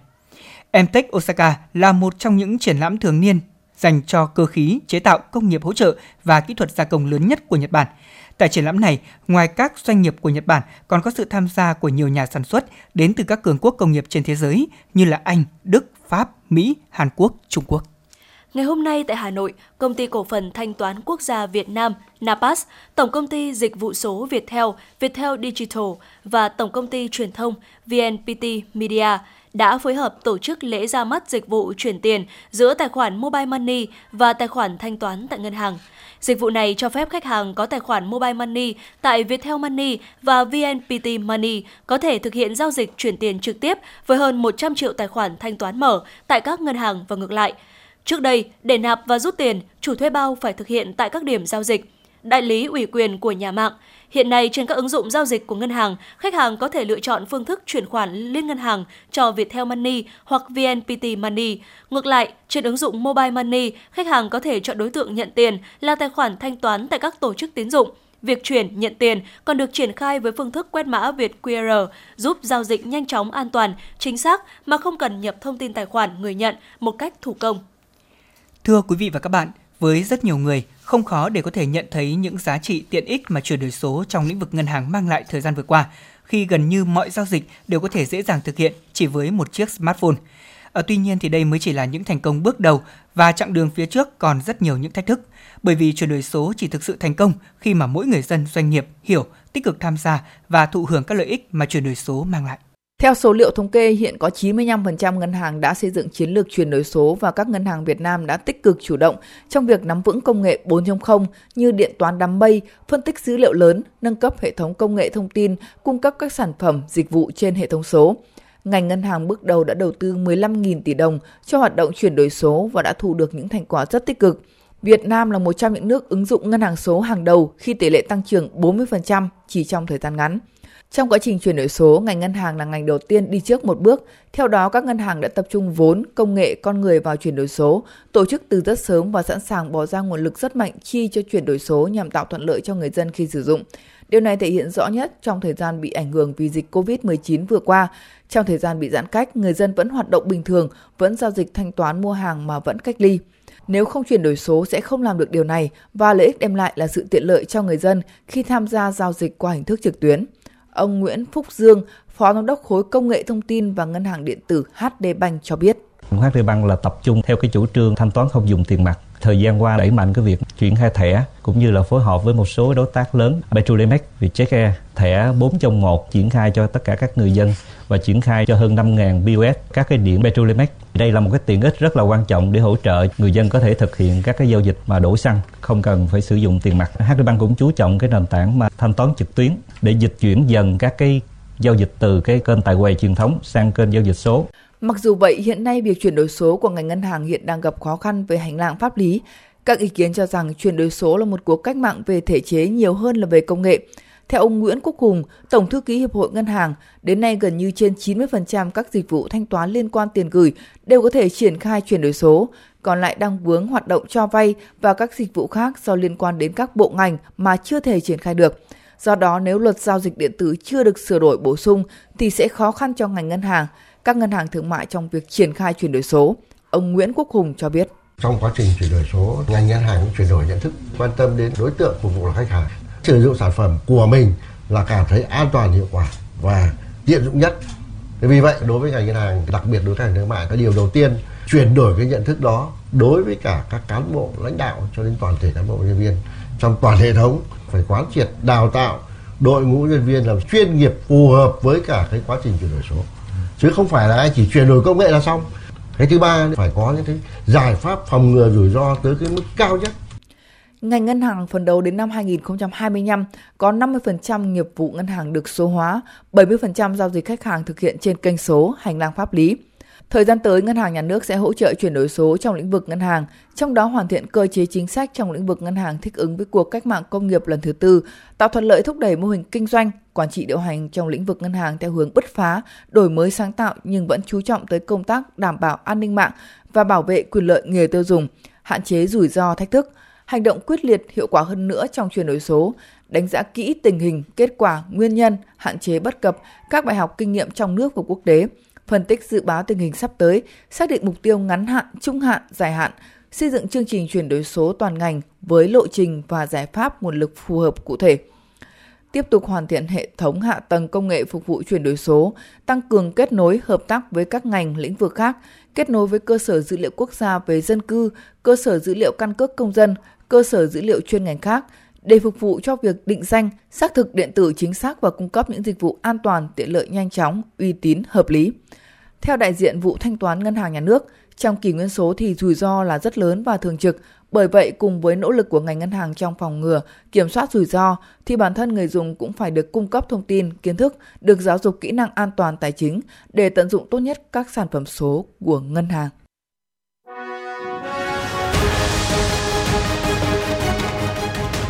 Emtech Osaka là một trong những triển lãm thường niên dành cho cơ khí, chế tạo, công nghiệp hỗ trợ và kỹ thuật gia công lớn nhất của Nhật Bản. Tại triển lãm này, ngoài các doanh nghiệp của Nhật Bản còn có sự tham gia của nhiều nhà sản xuất đến từ các cường quốc công nghiệp trên thế giới như là Anh, Đức, Pháp, Mỹ, Hàn Quốc, Trung Quốc. Ngày hôm nay tại Hà Nội, Công ty Cổ phần Thanh toán Quốc gia Việt Nam NAPAS, Tổng công ty Dịch vụ số Viettel, Viettel Digital và Tổng công ty Truyền thông VNPT Media đã phối hợp tổ chức lễ ra mắt dịch vụ chuyển tiền giữa tài khoản Mobile Money và tài khoản thanh toán tại ngân hàng. Dịch vụ này cho phép khách hàng có tài khoản Mobile Money tại Viettel Money và VNPT Money có thể thực hiện giao dịch chuyển tiền trực tiếp với hơn 100 triệu tài khoản thanh toán mở tại các ngân hàng và ngược lại. Trước đây, để nạp và rút tiền, chủ thuê bao phải thực hiện tại các điểm giao dịch. đại lý ủy quyền của nhà mạng. Hiện nay trên các ứng dụng giao dịch của ngân hàng, khách hàng có thể lựa chọn phương thức chuyển khoản liên ngân hàng cho Viettel Money hoặc VNPT Money. Ngược lại, trên ứng dụng Mobile Money, khách hàng có thể chọn đối tượng nhận tiền là tài khoản thanh toán tại các tổ chức tín dụng. Việc chuyển, nhận tiền còn được triển khai với phương thức quét mã Việt QR, giúp giao dịch nhanh chóng, an toàn, chính xác mà không cần nhập thông tin tài khoản người nhận một cách thủ công. Thưa quý vị và các bạn, với rất nhiều người, không khó để có thể nhận thấy những giá trị tiện ích mà chuyển đổi số trong lĩnh vực ngân hàng mang lại thời gian vừa qua, khi gần như mọi giao dịch đều có thể dễ dàng thực hiện chỉ với một chiếc smartphone. À, tuy nhiên thì đây mới chỉ là những thành công bước đầu và chặng đường phía trước còn rất nhiều những thách thức. Bởi vì chuyển đổi số chỉ thực sự thành công khi mà mỗi người dân doanh nghiệp hiểu, tích cực tham gia và thụ hưởng các lợi ích mà chuyển đổi số mang lại. Theo số liệu thống kê, hiện có 95% ngân hàng đã xây dựng chiến lược chuyển đổi số và các ngân hàng Việt Nam đã tích cực chủ động trong việc nắm vững công nghệ 4.0 như điện toán đám mây, phân tích dữ liệu lớn, nâng cấp hệ thống công nghệ thông tin, cung cấp các sản phẩm, dịch vụ trên hệ thống số. Ngành ngân hàng bước đầu đã đầu tư 15.000 tỷ đồng cho hoạt động chuyển đổi số và đã thu được những thành quả rất tích cực. Việt Nam là một trong những nước ứng dụng ngân hàng số hàng đầu khi tỷ lệ tăng trưởng 40% chỉ trong thời gian ngắn. Trong quá trình chuyển đổi số, ngành ngân hàng là ngành đầu tiên đi trước một bước. Theo đó, các ngân hàng đã tập trung vốn, công nghệ, con người vào chuyển đổi số, tổ chức từ rất sớm và sẵn sàng bỏ ra nguồn lực rất mạnh chi cho chuyển đổi số nhằm tạo thuận lợi cho người dân khi sử dụng. Điều này thể hiện rõ nhất trong thời gian bị ảnh hưởng vì dịch COVID-19 vừa qua. Trong thời gian bị giãn cách, người dân vẫn hoạt động bình thường, vẫn giao dịch thanh toán mua hàng mà vẫn cách ly. Nếu không chuyển đổi số sẽ không làm được điều này và lợi ích đem lại là sự tiện lợi cho người dân khi tham gia giao dịch qua hình thức trực tuyến. Ông Nguyễn Phúc Dương, Phó Giám đốc khối công nghệ thông tin và ngân hàng điện tử HD Bank cho biết. HD Bank là tập trung theo cái chủ trương thanh toán không dùng tiền mặt. Thời gian qua đẩy mạnh cái việc chuyển khai thẻ cũng như là phối hợp với một số đối tác lớn Petrolimex, Vietjet Air, thẻ 4 trong 1 triển khai cho tất cả các người dân và triển khai cho hơn 5.000 BOS các cái điểm Petrolimex. Đây là một cái tiện ích rất là quan trọng để hỗ trợ người dân có thể thực hiện các cái giao dịch mà đổ xăng không cần phải sử dụng tiền mặt. HD Bank cũng chú trọng cái nền tảng mà thanh toán trực tuyến để dịch chuyển dần các cái giao dịch từ cái kênh tài quầy truyền thống sang kênh giao dịch số. Mặc dù vậy, hiện nay việc chuyển đổi số của ngành ngân hàng hiện đang gặp khó khăn về hành lang pháp lý. Các ý kiến cho rằng chuyển đổi số là một cuộc cách mạng về thể chế nhiều hơn là về công nghệ. Theo ông Nguyễn Quốc Hùng, Tổng thư ký Hiệp hội Ngân hàng, đến nay gần như trên 90% các dịch vụ thanh toán liên quan tiền gửi đều có thể triển khai chuyển đổi số, còn lại đang vướng hoạt động cho vay và các dịch vụ khác do liên quan đến các bộ ngành mà chưa thể triển khai được. Do đó, nếu luật giao dịch điện tử chưa được sửa đổi bổ sung thì sẽ khó khăn cho ngành ngân hàng, các ngân hàng thương mại trong việc triển khai chuyển đổi số. Ông Nguyễn Quốc Hùng cho biết. Trong quá trình chuyển đổi số, ngành ngân hàng cũng chuyển đổi nhận thức, quan tâm đến đối tượng phục vụ là khách hàng. Sử dụng sản phẩm của mình là cảm thấy an toàn hiệu quả và tiện dụng nhất. Vì vậy, đối với ngành ngân hàng, đặc biệt đối với ngành thương mại, cái điều đầu tiên chuyển đổi cái nhận thức đó đối với cả các cán bộ lãnh đạo cho đến toàn thể cán bộ nhân viên trong toàn hệ thống phải quán triệt đào tạo đội ngũ nhân viên làm chuyên nghiệp phù hợp với cả cái quá trình chuyển đổi số. Chứ không phải là ai chỉ chuyển đổi công nghệ là xong. Cái thứ ba phải có những cái giải pháp phòng ngừa rủi ro tới cái mức cao nhất. Ngành ngân hàng phần đầu đến năm 2025 có 50% nghiệp vụ ngân hàng được số hóa, 70% giao dịch khách hàng thực hiện trên kênh số, hành lang pháp lý. Thời gian tới, Ngân hàng Nhà nước sẽ hỗ trợ chuyển đổi số trong lĩnh vực ngân hàng, trong đó hoàn thiện cơ chế chính sách trong lĩnh vực ngân hàng thích ứng với cuộc cách mạng công nghiệp lần thứ tư, tạo thuận lợi thúc đẩy mô hình kinh doanh, quản trị điều hành trong lĩnh vực ngân hàng theo hướng bứt phá, đổi mới sáng tạo nhưng vẫn chú trọng tới công tác đảm bảo an ninh mạng và bảo vệ quyền lợi người tiêu dùng, hạn chế rủi ro thách thức, hành động quyết liệt hiệu quả hơn nữa trong chuyển đổi số, đánh giá kỹ tình hình, kết quả, nguyên nhân, hạn chế bất cập, các bài học kinh nghiệm trong nước và quốc tế, phân tích dự báo tình hình sắp tới, xác định mục tiêu ngắn hạn, trung hạn, dài hạn, xây dựng chương trình chuyển đổi số toàn ngành với lộ trình và giải pháp nguồn lực phù hợp cụ thể. Tiếp tục hoàn thiện hệ thống hạ tầng công nghệ phục vụ chuyển đổi số, tăng cường kết nối hợp tác với các ngành lĩnh vực khác, kết nối với cơ sở dữ liệu quốc gia về dân cư, cơ sở dữ liệu căn cước công dân, cơ sở dữ liệu chuyên ngành khác để phục vụ cho việc định danh, xác thực điện tử chính xác và cung cấp những dịch vụ an toàn, tiện lợi nhanh chóng, uy tín, hợp lý. Theo đại diện vụ thanh toán ngân hàng nhà nước, trong kỷ nguyên số thì rủi ro là rất lớn và thường trực. Bởi vậy, cùng với nỗ lực của ngành ngân hàng trong phòng ngừa, kiểm soát rủi ro, thì bản thân người dùng cũng phải được cung cấp thông tin, kiến thức, được giáo dục kỹ năng an toàn tài chính để tận dụng tốt nhất các sản phẩm số của ngân hàng.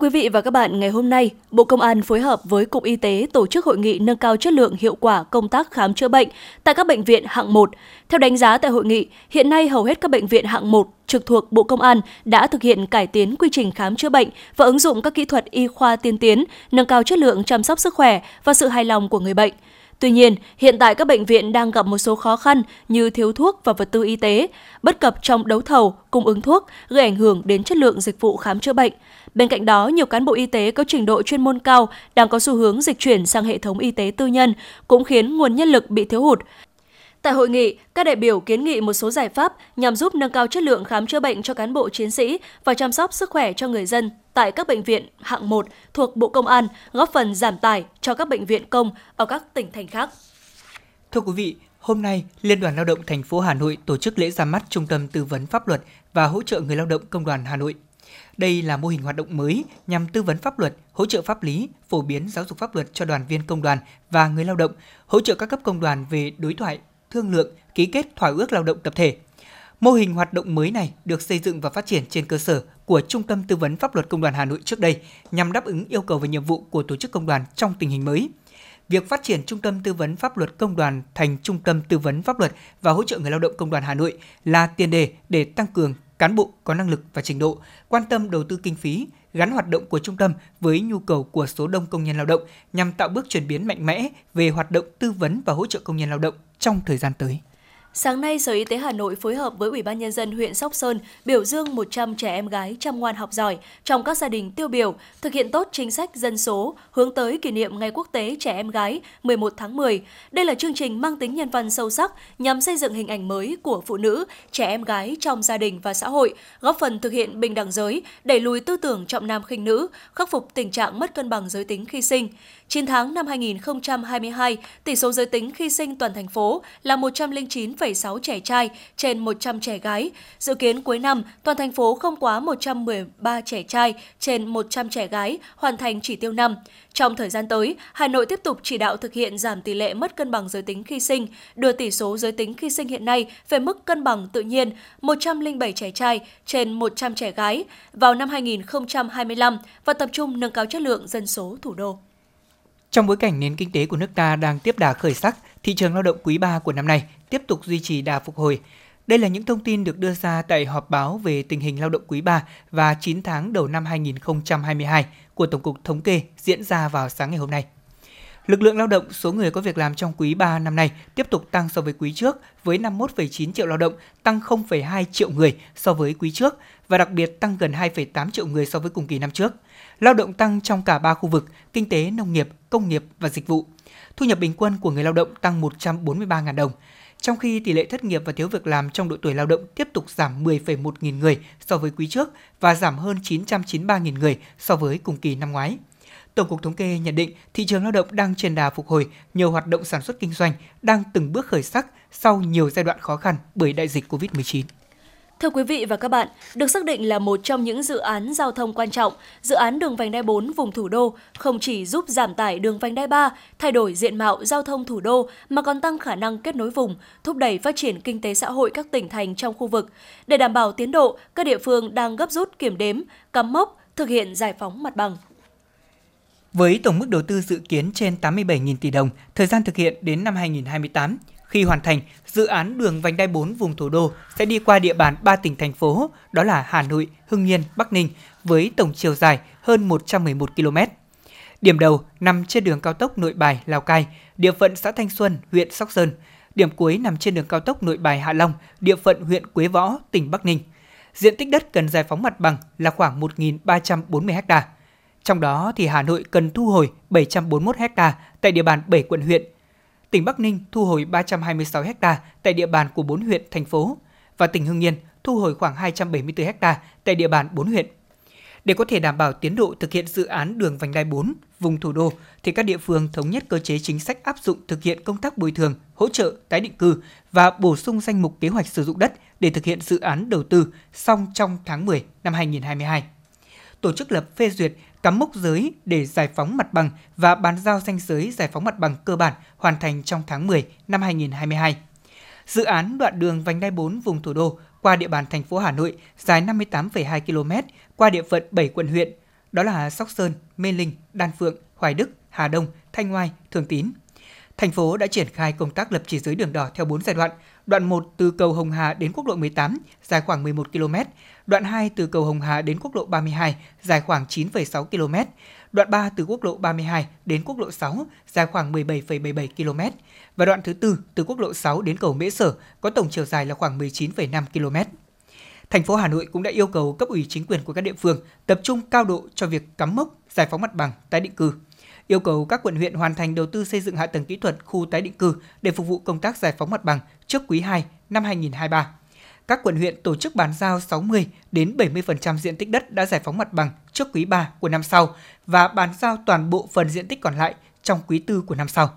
Quý vị và các bạn, ngày hôm nay, Bộ Công an phối hợp với Cục Y tế tổ chức hội nghị nâng cao chất lượng hiệu quả công tác khám chữa bệnh tại các bệnh viện hạng 1. Theo đánh giá tại hội nghị, hiện nay hầu hết các bệnh viện hạng 1 trực thuộc Bộ Công an đã thực hiện cải tiến quy trình khám chữa bệnh và ứng dụng các kỹ thuật y khoa tiên tiến, nâng cao chất lượng chăm sóc sức khỏe và sự hài lòng của người bệnh. Tuy nhiên, hiện tại các bệnh viện đang gặp một số khó khăn như thiếu thuốc và vật tư y tế, bất cập trong đấu thầu, cung ứng thuốc, gây ảnh hưởng đến chất lượng dịch vụ khám chữa bệnh. Bên cạnh đó, nhiều cán bộ y tế có trình độ chuyên môn cao đang có xu hướng dịch chuyển sang hệ thống y tế tư nhân, cũng khiến nguồn nhân lực bị thiếu hụt. Tại hội nghị, các đại biểu kiến nghị một số giải pháp nhằm giúp nâng cao chất lượng khám chữa bệnh cho cán bộ chiến sĩ và chăm sóc sức khỏe cho người dân tại các bệnh viện hạng 1 thuộc Bộ Công an, góp phần giảm tải cho các bệnh viện công ở các tỉnh thành khác. Thưa quý vị, hôm nay Liên đoàn Lao động thành phố Hà Nội tổ chức lễ ra mắt Trung tâm tư vấn pháp luật và hỗ trợ người lao động Công đoàn Hà Nội. Đây là mô hình hoạt động mới nhằm tư vấn pháp luật, hỗ trợ pháp lý, phổ biến giáo dục pháp luật cho đoàn viên công đoàn và người lao động, hỗ trợ các cấp công đoàn về đối thoại, thương lượng, ký kết thỏa ước lao động tập thể. Mô hình hoạt động mới này được xây dựng và phát triển trên cơ sở của Trung tâm Tư vấn Pháp luật Công đoàn Hà Nội trước đây nhằm đáp ứng yêu cầu và nhiệm vụ của tổ chức công đoàn trong tình hình mới. Việc phát triển Trung tâm Tư vấn Pháp luật Công đoàn thành Trung tâm Tư vấn Pháp luật và hỗ trợ người lao động Công đoàn Hà Nội là tiền đề để tăng cường cán bộ có năng lực và trình độ, quan tâm đầu tư kinh phí, gắn hoạt động của trung tâm với nhu cầu của số đông công nhân lao động nhằm tạo bước chuyển biến mạnh mẽ về hoạt động tư vấn và hỗ trợ công nhân lao động trong thời gian tới. Sáng nay, Sở Y tế Hà Nội phối hợp với Ủy ban Nhân dân huyện Sóc Sơn biểu dương 100 trẻ em gái chăm ngoan học giỏi trong các gia đình tiêu biểu, thực hiện tốt chính sách dân số, hướng tới kỷ niệm Ngày Quốc tế Trẻ Em Gái 11 tháng 10. Đây là chương trình mang tính nhân văn sâu sắc nhằm xây dựng hình ảnh mới của phụ nữ, trẻ em gái trong gia đình và xã hội, góp phần thực hiện bình đẳng giới, đẩy lùi tư tưởng trọng nam khinh nữ, khắc phục tình trạng mất cân bằng giới tính khi sinh. 9 tháng năm 2022, tỷ số giới tính khi sinh toàn thành phố là 109,6 trẻ trai trên 100 trẻ gái. Dự kiến cuối năm, toàn thành phố không quá 113 trẻ trai trên 100 trẻ gái hoàn thành chỉ tiêu năm. Trong thời gian tới, Hà Nội tiếp tục chỉ đạo thực hiện giảm tỷ lệ mất cân bằng giới tính khi sinh, đưa tỷ số giới tính khi sinh hiện nay về mức cân bằng tự nhiên 107 trẻ trai trên 100 trẻ gái vào năm 2025 và tập trung nâng cao chất lượng dân số thủ đô. Trong bối cảnh nền kinh tế của nước ta đang tiếp đà khởi sắc, thị trường lao động quý 3 của năm nay tiếp tục duy trì đà phục hồi. Đây là những thông tin được đưa ra tại họp báo về tình hình lao động quý 3 và 9 tháng đầu năm 2022 của Tổng cục Thống kê diễn ra vào sáng ngày hôm nay. Lực lượng lao động, số người có việc làm trong quý 3 năm nay tiếp tục tăng so với quý trước với 51,9 triệu lao động, tăng 0,2 triệu người so với quý trước và đặc biệt tăng gần 2,8 triệu người so với cùng kỳ năm trước. Lao động tăng trong cả ba khu vực, kinh tế, nông nghiệp, công nghiệp và dịch vụ. Thu nhập bình quân của người lao động tăng 143.000 đồng. Trong khi tỷ lệ thất nghiệp và thiếu việc làm trong độ tuổi lao động tiếp tục giảm 10,1 nghìn người so với quý trước và giảm hơn 993 nghìn người so với cùng kỳ năm ngoái. Tổng cục Thống kê nhận định thị trường lao động đang trên đà phục hồi, nhiều hoạt động sản xuất kinh doanh đang từng bước khởi sắc sau nhiều giai đoạn khó khăn bởi đại dịch COVID-19. Thưa quý vị và các bạn, được xác định là một trong những dự án giao thông quan trọng, dự án đường vành đai 4 vùng thủ đô không chỉ giúp giảm tải đường vành đai 3, thay đổi diện mạo giao thông thủ đô mà còn tăng khả năng kết nối vùng, thúc đẩy phát triển kinh tế xã hội các tỉnh thành trong khu vực. Để đảm bảo tiến độ, các địa phương đang gấp rút kiểm đếm, cắm mốc, thực hiện giải phóng mặt bằng. Với tổng mức đầu tư dự kiến trên 87.000 tỷ đồng, thời gian thực hiện đến năm 2028, khi hoàn thành, dự án đường vành đai 4 vùng thủ đô sẽ đi qua địa bàn 3 tỉnh thành phố, đó là Hà Nội, Hưng Yên, Bắc Ninh, với tổng chiều dài hơn 111 km. Điểm đầu nằm trên đường cao tốc Nội Bài Lào Cai, địa phận xã Thanh Xuân, huyện Sóc Sơn. Điểm cuối nằm trên đường cao tốc Nội Bài Hạ Long, địa phận huyện Quế Võ, tỉnh Bắc Ninh. Diện tích đất cần giải phóng mặt bằng là khoảng 1.340 ha. Trong đó thì Hà Nội cần thu hồi 741 ha tại địa bàn 7 quận huyện, tỉnh Bắc Ninh thu hồi 326 ha tại địa bàn của 4 huyện, thành phố và tỉnh Hưng Yên thu hồi khoảng 274 ha tại địa bàn 4 huyện. Để có thể đảm bảo tiến độ thực hiện dự án đường vành đai 4 vùng thủ đô, thì các địa phương thống nhất cơ chế chính sách áp dụng thực hiện công tác bồi thường, hỗ trợ, tái định cư và bổ sung danh mục kế hoạch sử dụng đất để thực hiện dự án đầu tư xong trong tháng 10 năm 2022. Tổ chức lập phê duyệt cắm mốc giới để giải phóng mặt bằng và bàn giao danh giới giải phóng mặt bằng cơ bản hoàn thành trong tháng 10 năm 2022. Dự án đoạn đường vành đai 4 vùng thủ đô qua địa bàn thành phố Hà Nội dài 58,2 km qua địa phận 7 quận huyện, đó là Sóc Sơn, Mê Linh, Đan Phượng, Hoài Đức, Hà Đông, Thanh Oai, Thường Tín. Thành phố đã triển khai công tác lập chỉ giới đường đỏ theo 4 giai đoạn. Đoạn 1 từ cầu Hồng Hà đến quốc lộ 18 dài khoảng 11 km, đoạn 2 từ cầu Hồng Hà đến quốc lộ 32 dài khoảng 9,6 km, đoạn 3 từ quốc lộ 32 đến quốc lộ 6 dài khoảng 17,77 km và đoạn thứ tư từ quốc lộ 6 đến cầu Mễ Sở có tổng chiều dài là khoảng 19,5 km. Thành phố Hà Nội cũng đã yêu cầu cấp ủy chính quyền của các địa phương tập trung cao độ cho việc cắm mốc, giải phóng mặt bằng, tái định cư. Yêu cầu các quận huyện hoàn thành đầu tư xây dựng hạ tầng kỹ thuật khu tái định cư để phục vụ công tác giải phóng mặt bằng trước quý 2 năm 2023. Các quận huyện tổ chức bàn giao 60 đến 70% diện tích đất đã giải phóng mặt bằng trước quý 3 của năm sau và bàn giao toàn bộ phần diện tích còn lại trong quý 4 của năm sau.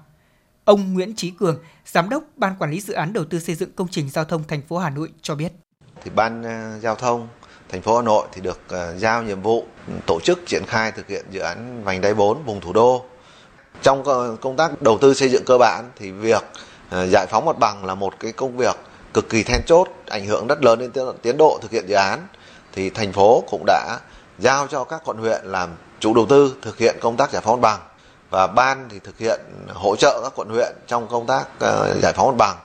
Ông Nguyễn Trí Cường, Giám đốc Ban Quản lý Dự án Đầu tư xây dựng công trình giao thông thành phố Hà Nội cho biết. Thì Ban ờ, Giao thông thành phố Hà Nội thì được ờ, giao nhiệm vụ tổ chức triển khai thực hiện dự án vành đai 4 vùng thủ đô. Trong công tác đầu tư xây dựng cơ bản thì việc Ờ, giải phóng mặt bằng là một cái công việc cực kỳ then chốt, ảnh hưởng rất lớn đến tiến độ thực hiện dự án. Thì thành phố cũng đã giao cho các quận huyện làm chủ đầu tư thực hiện công tác giải phóng mặt bằng và ban thì thực hiện hỗ trợ các quận huyện trong công tác ờ, giải phóng mặt bằng.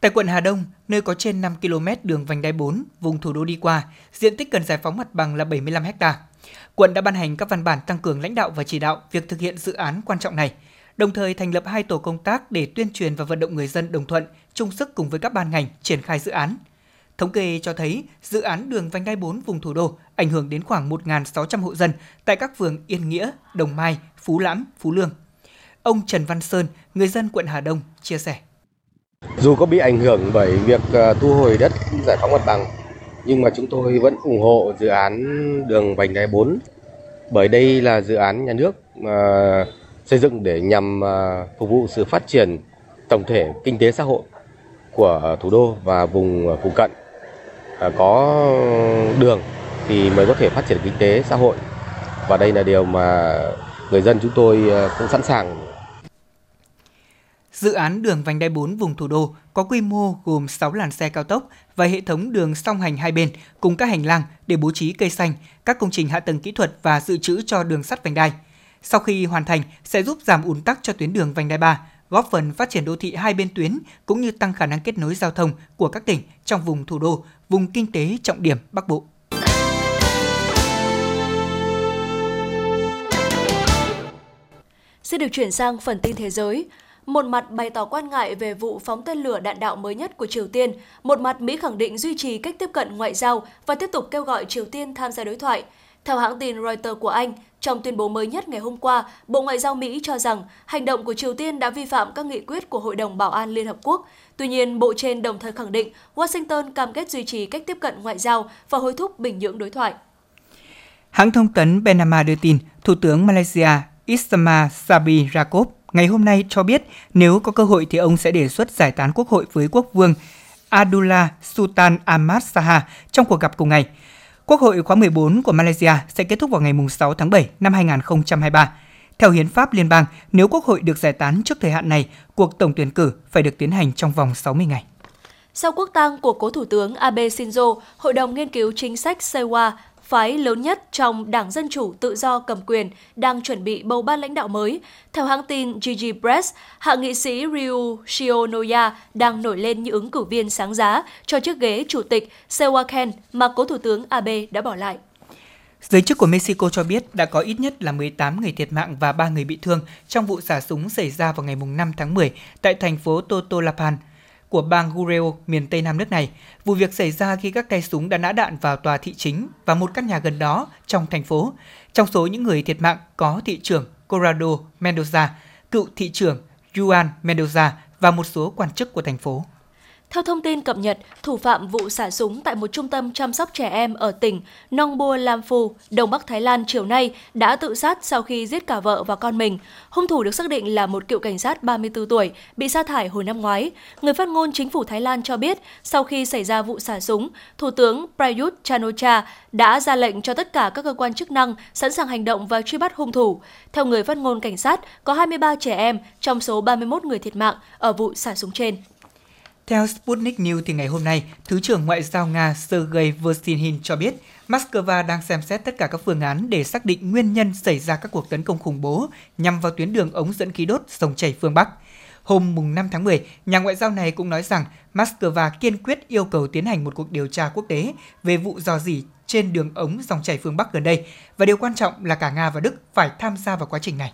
Tại quận Hà Đông, nơi có trên 5 km đường vành đai 4 vùng thủ đô đi qua, diện tích cần giải phóng mặt bằng là 75 ha. Quận đã ban hành các văn bản tăng cường lãnh đạo và chỉ đạo việc thực hiện dự án quan trọng này, đồng thời thành lập hai tổ công tác để tuyên truyền và vận động người dân đồng thuận, chung sức cùng với các ban ngành triển khai dự án. Thống kê cho thấy dự án đường vành đai 4 vùng thủ đô ảnh hưởng đến khoảng 1.600 hộ dân tại các phường Yên Nghĩa, Đồng Mai, Phú Lãm, Phú Lương. Ông Trần Văn Sơn, người dân quận Hà Đông, chia sẻ. Dù có bị ảnh hưởng bởi việc ờ, thu hồi đất giải phóng mặt bằng, nhưng mà chúng tôi vẫn ủng hộ dự án đường vành đai 4 bởi đây là dự án nhà nước mà xây dựng để nhằm à, phục vụ sự phát triển tổng thể kinh tế xã hội của thủ đô và vùng à, phụ cận. À, có đường thì mới có thể phát triển kinh tế xã hội và đây là điều mà người dân chúng tôi cũng sẵn sàng. Dự án đường vành đai 4 vùng thủ đô có quy mô gồm 6 làn xe cao tốc và hệ thống đường song hành hai bên cùng các hành lang để bố trí cây xanh, các công trình hạ tầng kỹ thuật và dự trữ cho đường sắt vành đai. Sau khi hoàn thành sẽ giúp giảm ùn tắc cho tuyến đường vành đai 3, góp phần phát triển đô thị hai bên tuyến cũng như tăng khả năng kết nối giao thông của các tỉnh trong vùng thủ đô, vùng kinh tế trọng điểm Bắc Bộ. Xin được chuyển sang phần tin thế giới. Một mặt bày tỏ quan ngại về vụ phóng tên lửa đạn đạo mới nhất của Triều Tiên, một mặt Mỹ khẳng định duy trì cách tiếp cận ngoại giao và tiếp tục kêu gọi Triều Tiên tham gia đối thoại. Theo hãng tin Reuters của Anh, trong tuyên bố mới nhất ngày hôm qua, Bộ Ngoại giao Mỹ cho rằng hành động của Triều Tiên đã vi phạm các nghị quyết của Hội đồng Bảo an Liên Hợp Quốc. Tuy nhiên, Bộ trên đồng thời khẳng định Washington cam kết duy trì cách tiếp cận ngoại giao và hối thúc Bình Nhưỡng đối thoại. Hãng thông tấn Benama đưa tin, Thủ tướng Malaysia Ismail Sabri Yaakob ngày hôm nay cho biết nếu có cơ hội thì ông sẽ đề xuất giải tán quốc hội với quốc vương Abdullah Sultan Ahmad Shah trong cuộc gặp cùng ngày. Quốc hội khóa 14 của Malaysia sẽ kết thúc vào ngày 6 tháng 7 năm 2023. Theo hiến pháp liên bang, nếu quốc hội được giải tán trước thời hạn này, cuộc tổng tuyển cử phải được tiến hành trong vòng 60 ngày. Sau quốc tang của cố thủ tướng Abe Shinzo, Hội đồng nghiên cứu chính sách Sewa phái lớn nhất trong Đảng Dân Chủ Tự do cầm quyền đang chuẩn bị bầu ban lãnh đạo mới. Theo hãng tin Gigi Press, hạ nghị sĩ Ryu Shionoya đang nổi lên như ứng cử viên sáng giá cho chiếc ghế chủ tịch Sewaken mà cố thủ tướng Abe đã bỏ lại. Giới chức của Mexico cho biết đã có ít nhất là 18 người thiệt mạng và 3 người bị thương trong vụ xả súng xảy ra vào ngày 5 tháng 10 tại thành phố Totolapan, của bang Gureo, miền Tây Nam nước này. Vụ việc xảy ra khi các tay súng đã nã đạn vào tòa thị chính và một căn nhà gần đó trong thành phố. Trong số những người thiệt mạng có thị trưởng Corrado Mendoza, cựu thị trưởng Juan Mendoza và một số quan chức của thành phố. Theo thông tin cập nhật, thủ phạm vụ xả súng tại một trung tâm chăm sóc trẻ em ở tỉnh Nong Bua Lam Phu, Đông Bắc Thái Lan chiều nay đã tự sát sau khi giết cả vợ và con mình. Hung thủ được xác định là một cựu cảnh sát 34 tuổi, bị sa thải hồi năm ngoái. Người phát ngôn chính phủ Thái Lan cho biết, sau khi xảy ra vụ xả súng, Thủ tướng Prayut Chan-o-cha đã ra lệnh cho tất cả các cơ quan chức năng sẵn sàng hành động và truy bắt hung thủ. Theo người phát ngôn cảnh sát, có 23 trẻ em trong số 31 người thiệt mạng ở vụ xả súng trên. Theo Sputnik News thì ngày hôm nay, Thứ trưởng Ngoại giao Nga Sergei Vershinin cho biết Moscow đang xem xét tất cả các phương án để xác định nguyên nhân xảy ra các cuộc tấn công khủng bố nhằm vào tuyến đường ống dẫn khí đốt sông chảy phương Bắc. Hôm mùng 5 tháng 10, nhà ngoại giao này cũng nói rằng Moscow kiên quyết yêu cầu tiến hành một cuộc điều tra quốc tế về vụ dò dỉ trên đường ống dòng chảy phương Bắc gần đây và điều quan trọng là cả Nga và Đức phải tham gia vào quá trình này.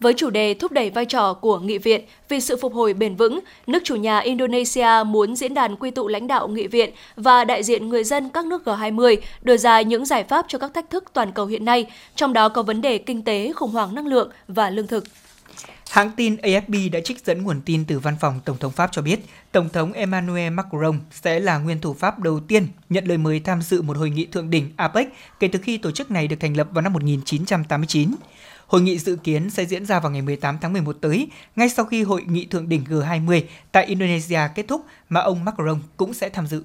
Với chủ đề thúc đẩy vai trò của nghị viện vì sự phục hồi bền vững, nước chủ nhà Indonesia muốn diễn đàn quy tụ lãnh đạo nghị viện và đại diện người dân các nước G20 đưa ra những giải pháp cho các thách thức toàn cầu hiện nay, trong đó có vấn đề kinh tế, khủng hoảng năng lượng và lương thực. Hãng tin AFP đã trích dẫn nguồn tin từ văn phòng Tổng thống Pháp cho biết, Tổng thống Emmanuel Macron sẽ là nguyên thủ Pháp đầu tiên nhận lời mời tham dự một hội nghị thượng đỉnh APEC kể từ khi tổ chức này được thành lập vào năm 1989. Hội nghị dự kiến sẽ diễn ra vào ngày 18 tháng 11 tới, ngay sau khi hội nghị thượng đỉnh G20 tại Indonesia kết thúc mà ông Macron cũng sẽ tham dự.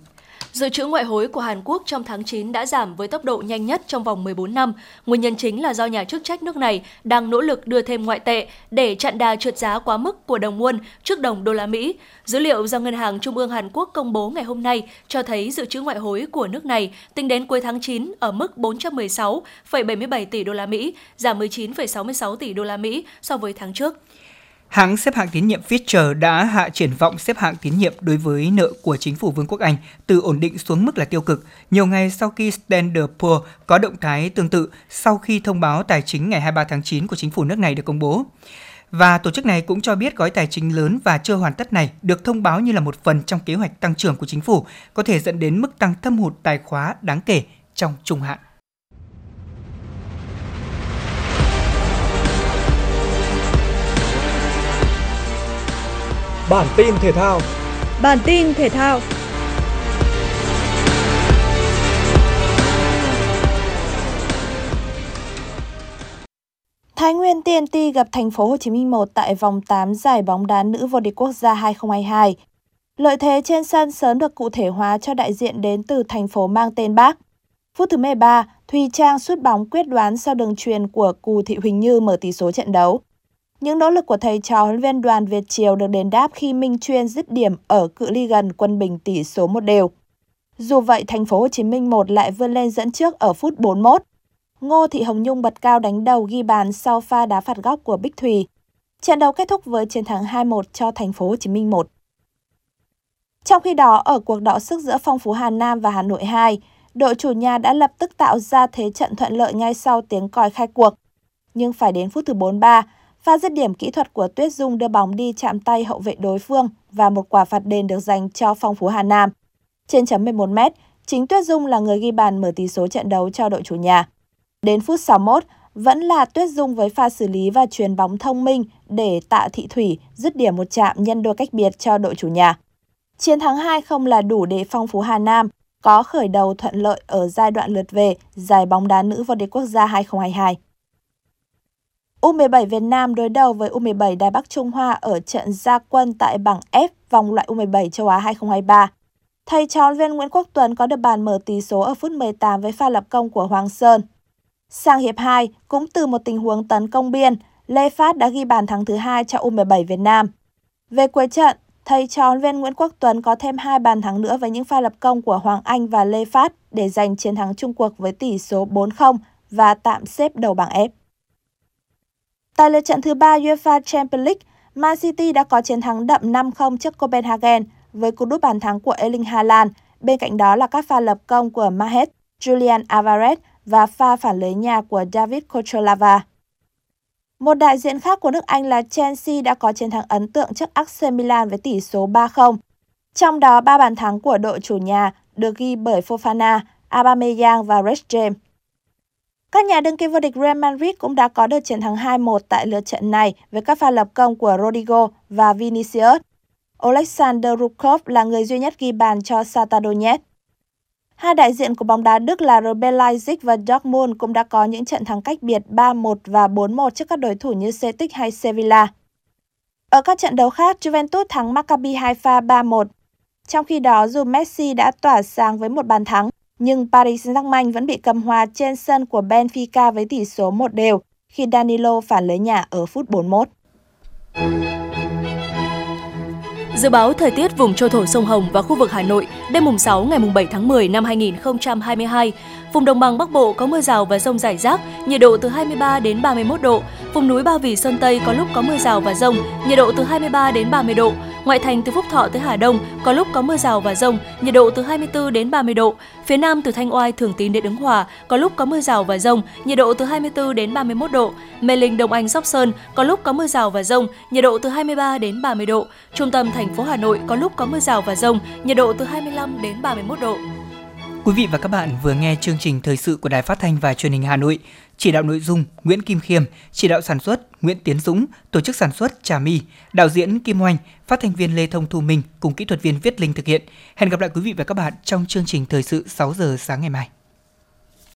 Dự trữ ngoại hối của Hàn Quốc trong tháng 9 đã giảm với tốc độ nhanh nhất trong vòng 14 năm. Nguyên nhân chính là do nhà chức trách nước này đang nỗ lực đưa thêm ngoại tệ để chặn đà trượt giá quá mức của đồng won trước đồng đô la Mỹ. Dữ liệu do Ngân hàng Trung ương Hàn Quốc công bố ngày hôm nay cho thấy dự trữ ngoại hối của nước này tính đến cuối tháng 9 ở mức 416,77 tỷ đô la Mỹ, giảm 19,66 tỷ đô la Mỹ so với tháng trước. Hãng xếp hạng tín nhiệm Fitch đã hạ triển vọng xếp hạng tín nhiệm đối với nợ của chính phủ Vương quốc Anh từ ổn định xuống mức là tiêu cực, nhiều ngày sau khi Standard Poor's có động thái tương tự sau khi thông báo tài chính ngày 23 tháng 9 của chính phủ nước này được công bố. Và tổ chức này cũng cho biết gói tài chính lớn và chưa hoàn tất này được thông báo như là một phần trong kế hoạch tăng trưởng của chính phủ, có thể dẫn đến mức tăng thâm hụt tài khóa đáng kể trong trung hạn. Bản tin thể thao. Bản tin thể thao. Thái Nguyên TNT gặp thành phố Hồ Chí Minh 1 tại vòng 8 giải bóng đá nữ vô địch quốc gia 2022. Lợi thế trên sân sớm được cụ thể hóa cho đại diện đến từ thành phố mang tên Bác. Phút thứ 13, Thùy Trang sút bóng quyết đoán sau đường truyền của Cù Thị Huỳnh Như mở tỷ số trận đấu. Những nỗ lực của thầy trò huấn viên đoàn Việt Triều được đền đáp khi Minh Chuyên dứt điểm ở cự ly gần quân bình tỷ số một đều. Dù vậy, thành phố Hồ Chí Minh 1 lại vươn lên dẫn trước ở phút 41. Ngô Thị Hồng Nhung bật cao đánh đầu ghi bàn sau pha đá phạt góc của Bích Thùy. Trận đấu kết thúc với chiến thắng 2-1 cho thành phố Hồ Chí Minh 1. Trong khi đó, ở cuộc đọ sức giữa Phong Phú Hà Nam và Hà Nội 2, đội chủ nhà đã lập tức tạo ra thế trận thuận lợi ngay sau tiếng còi khai cuộc. Nhưng phải đến phút thứ 43, Pha dứt điểm kỹ thuật của Tuyết Dung đưa bóng đi chạm tay hậu vệ đối phương và một quả phạt đền được dành cho phong phú Hà Nam. Trên chấm 11 m chính Tuyết Dung là người ghi bàn mở tỷ số trận đấu cho đội chủ nhà. Đến phút 61, vẫn là Tuyết Dung với pha xử lý và truyền bóng thông minh để Tạ Thị Thủy dứt điểm một chạm nhân đôi cách biệt cho đội chủ nhà. Chiến thắng 2 không là đủ để phong phú Hà Nam có khởi đầu thuận lợi ở giai đoạn lượt về giải bóng đá nữ vô địch quốc gia 2022. U17 Việt Nam đối đầu với U17 Đài Bắc Trung Hoa ở trận gia quân tại bảng F vòng loại U17 châu Á 2023. Thầy trò viên Nguyễn Quốc Tuấn có được bàn mở tỷ số ở phút 18 với pha lập công của Hoàng Sơn. Sang hiệp 2, cũng từ một tình huống tấn công biên, Lê Phát đã ghi bàn thắng thứ hai cho U17 Việt Nam. Về cuối trận, thầy trò viên Nguyễn Quốc Tuấn có thêm hai bàn thắng nữa với những pha lập công của Hoàng Anh và Lê Phát để giành chiến thắng chung cuộc với tỷ số 4-0 và tạm xếp đầu bảng F. Tại lượt trận thứ ba UEFA Champions League, Man City đã có chiến thắng đậm 5-0 trước Copenhagen với cú đúp bàn thắng của Erling Haaland. Bên cạnh đó là các pha lập công của Mahrez, Julian Alvarez và pha phản lưới nhà của David Kocholava. Một đại diện khác của nước Anh là Chelsea đã có chiến thắng ấn tượng trước AC Milan với tỷ số 3-0. Trong đó, ba bàn thắng của đội chủ nhà được ghi bởi Fofana, Aubameyang và Reece James. Các nhà đương kim vô địch Real Madrid cũng đã có được chiến thắng 2-1 tại lượt trận này với các pha lập công của Rodrigo và Vinicius. Oleksandr Rukov là người duy nhất ghi bàn cho Shakhtar Donetsk. Hai đại diện của bóng đá Đức là RB Leipzig và Dortmund cũng đã có những trận thắng cách biệt 3-1 và 4-1 trước các đối thủ như Celtic hay Sevilla. Ở các trận đấu khác, Juventus thắng Maccabi Haifa 3-1. Trong khi đó, dù Messi đã tỏa sáng với một bàn thắng, nhưng Paris Saint-Germain vẫn bị cầm hòa trên sân của Benfica với tỷ số 1 đều khi Danilo phản lưới nhà ở phút 41. Dự báo thời tiết vùng châu thổ sông Hồng và khu vực Hà Nội, đêm mùng 6 ngày mùng 7 tháng 10 năm 2022. Vùng đồng bằng Bắc Bộ có mưa rào và rông rải rác, nhiệt độ từ 23 đến 31 độ. Vùng núi Ba Vì Sơn Tây có lúc có mưa rào và rông, nhiệt độ từ 23 đến 30 độ. Ngoại thành từ Phúc Thọ tới Hà Đông có lúc có mưa rào và rông, nhiệt độ từ 24 đến 30 độ. Phía Nam từ Thanh Oai, Thường Tín đến Ứng Hòa có lúc có mưa rào và rông, nhiệt độ từ 24 đến 31 độ. Mê Linh, Đông Anh, Sóc Sơn có lúc có mưa rào và rông, nhiệt độ từ 23 đến 30 độ. Trung tâm thành phố Hà Nội có lúc có mưa rào và rông, nhiệt độ từ 25 đến 31 độ. Quý vị và các bạn vừa nghe chương trình thời sự của Đài Phát thanh và Truyền hình Hà Nội. Chỉ đạo nội dung Nguyễn Kim Khiêm, chỉ đạo sản xuất Nguyễn Tiến Dũng, tổ chức sản xuất Trà My, đạo diễn Kim Oanh, phát thanh viên Lê Thông Thu Minh cùng kỹ thuật viên Viết Linh thực hiện. Hẹn gặp lại quý vị và các bạn trong chương trình thời sự 6 giờ sáng ngày mai.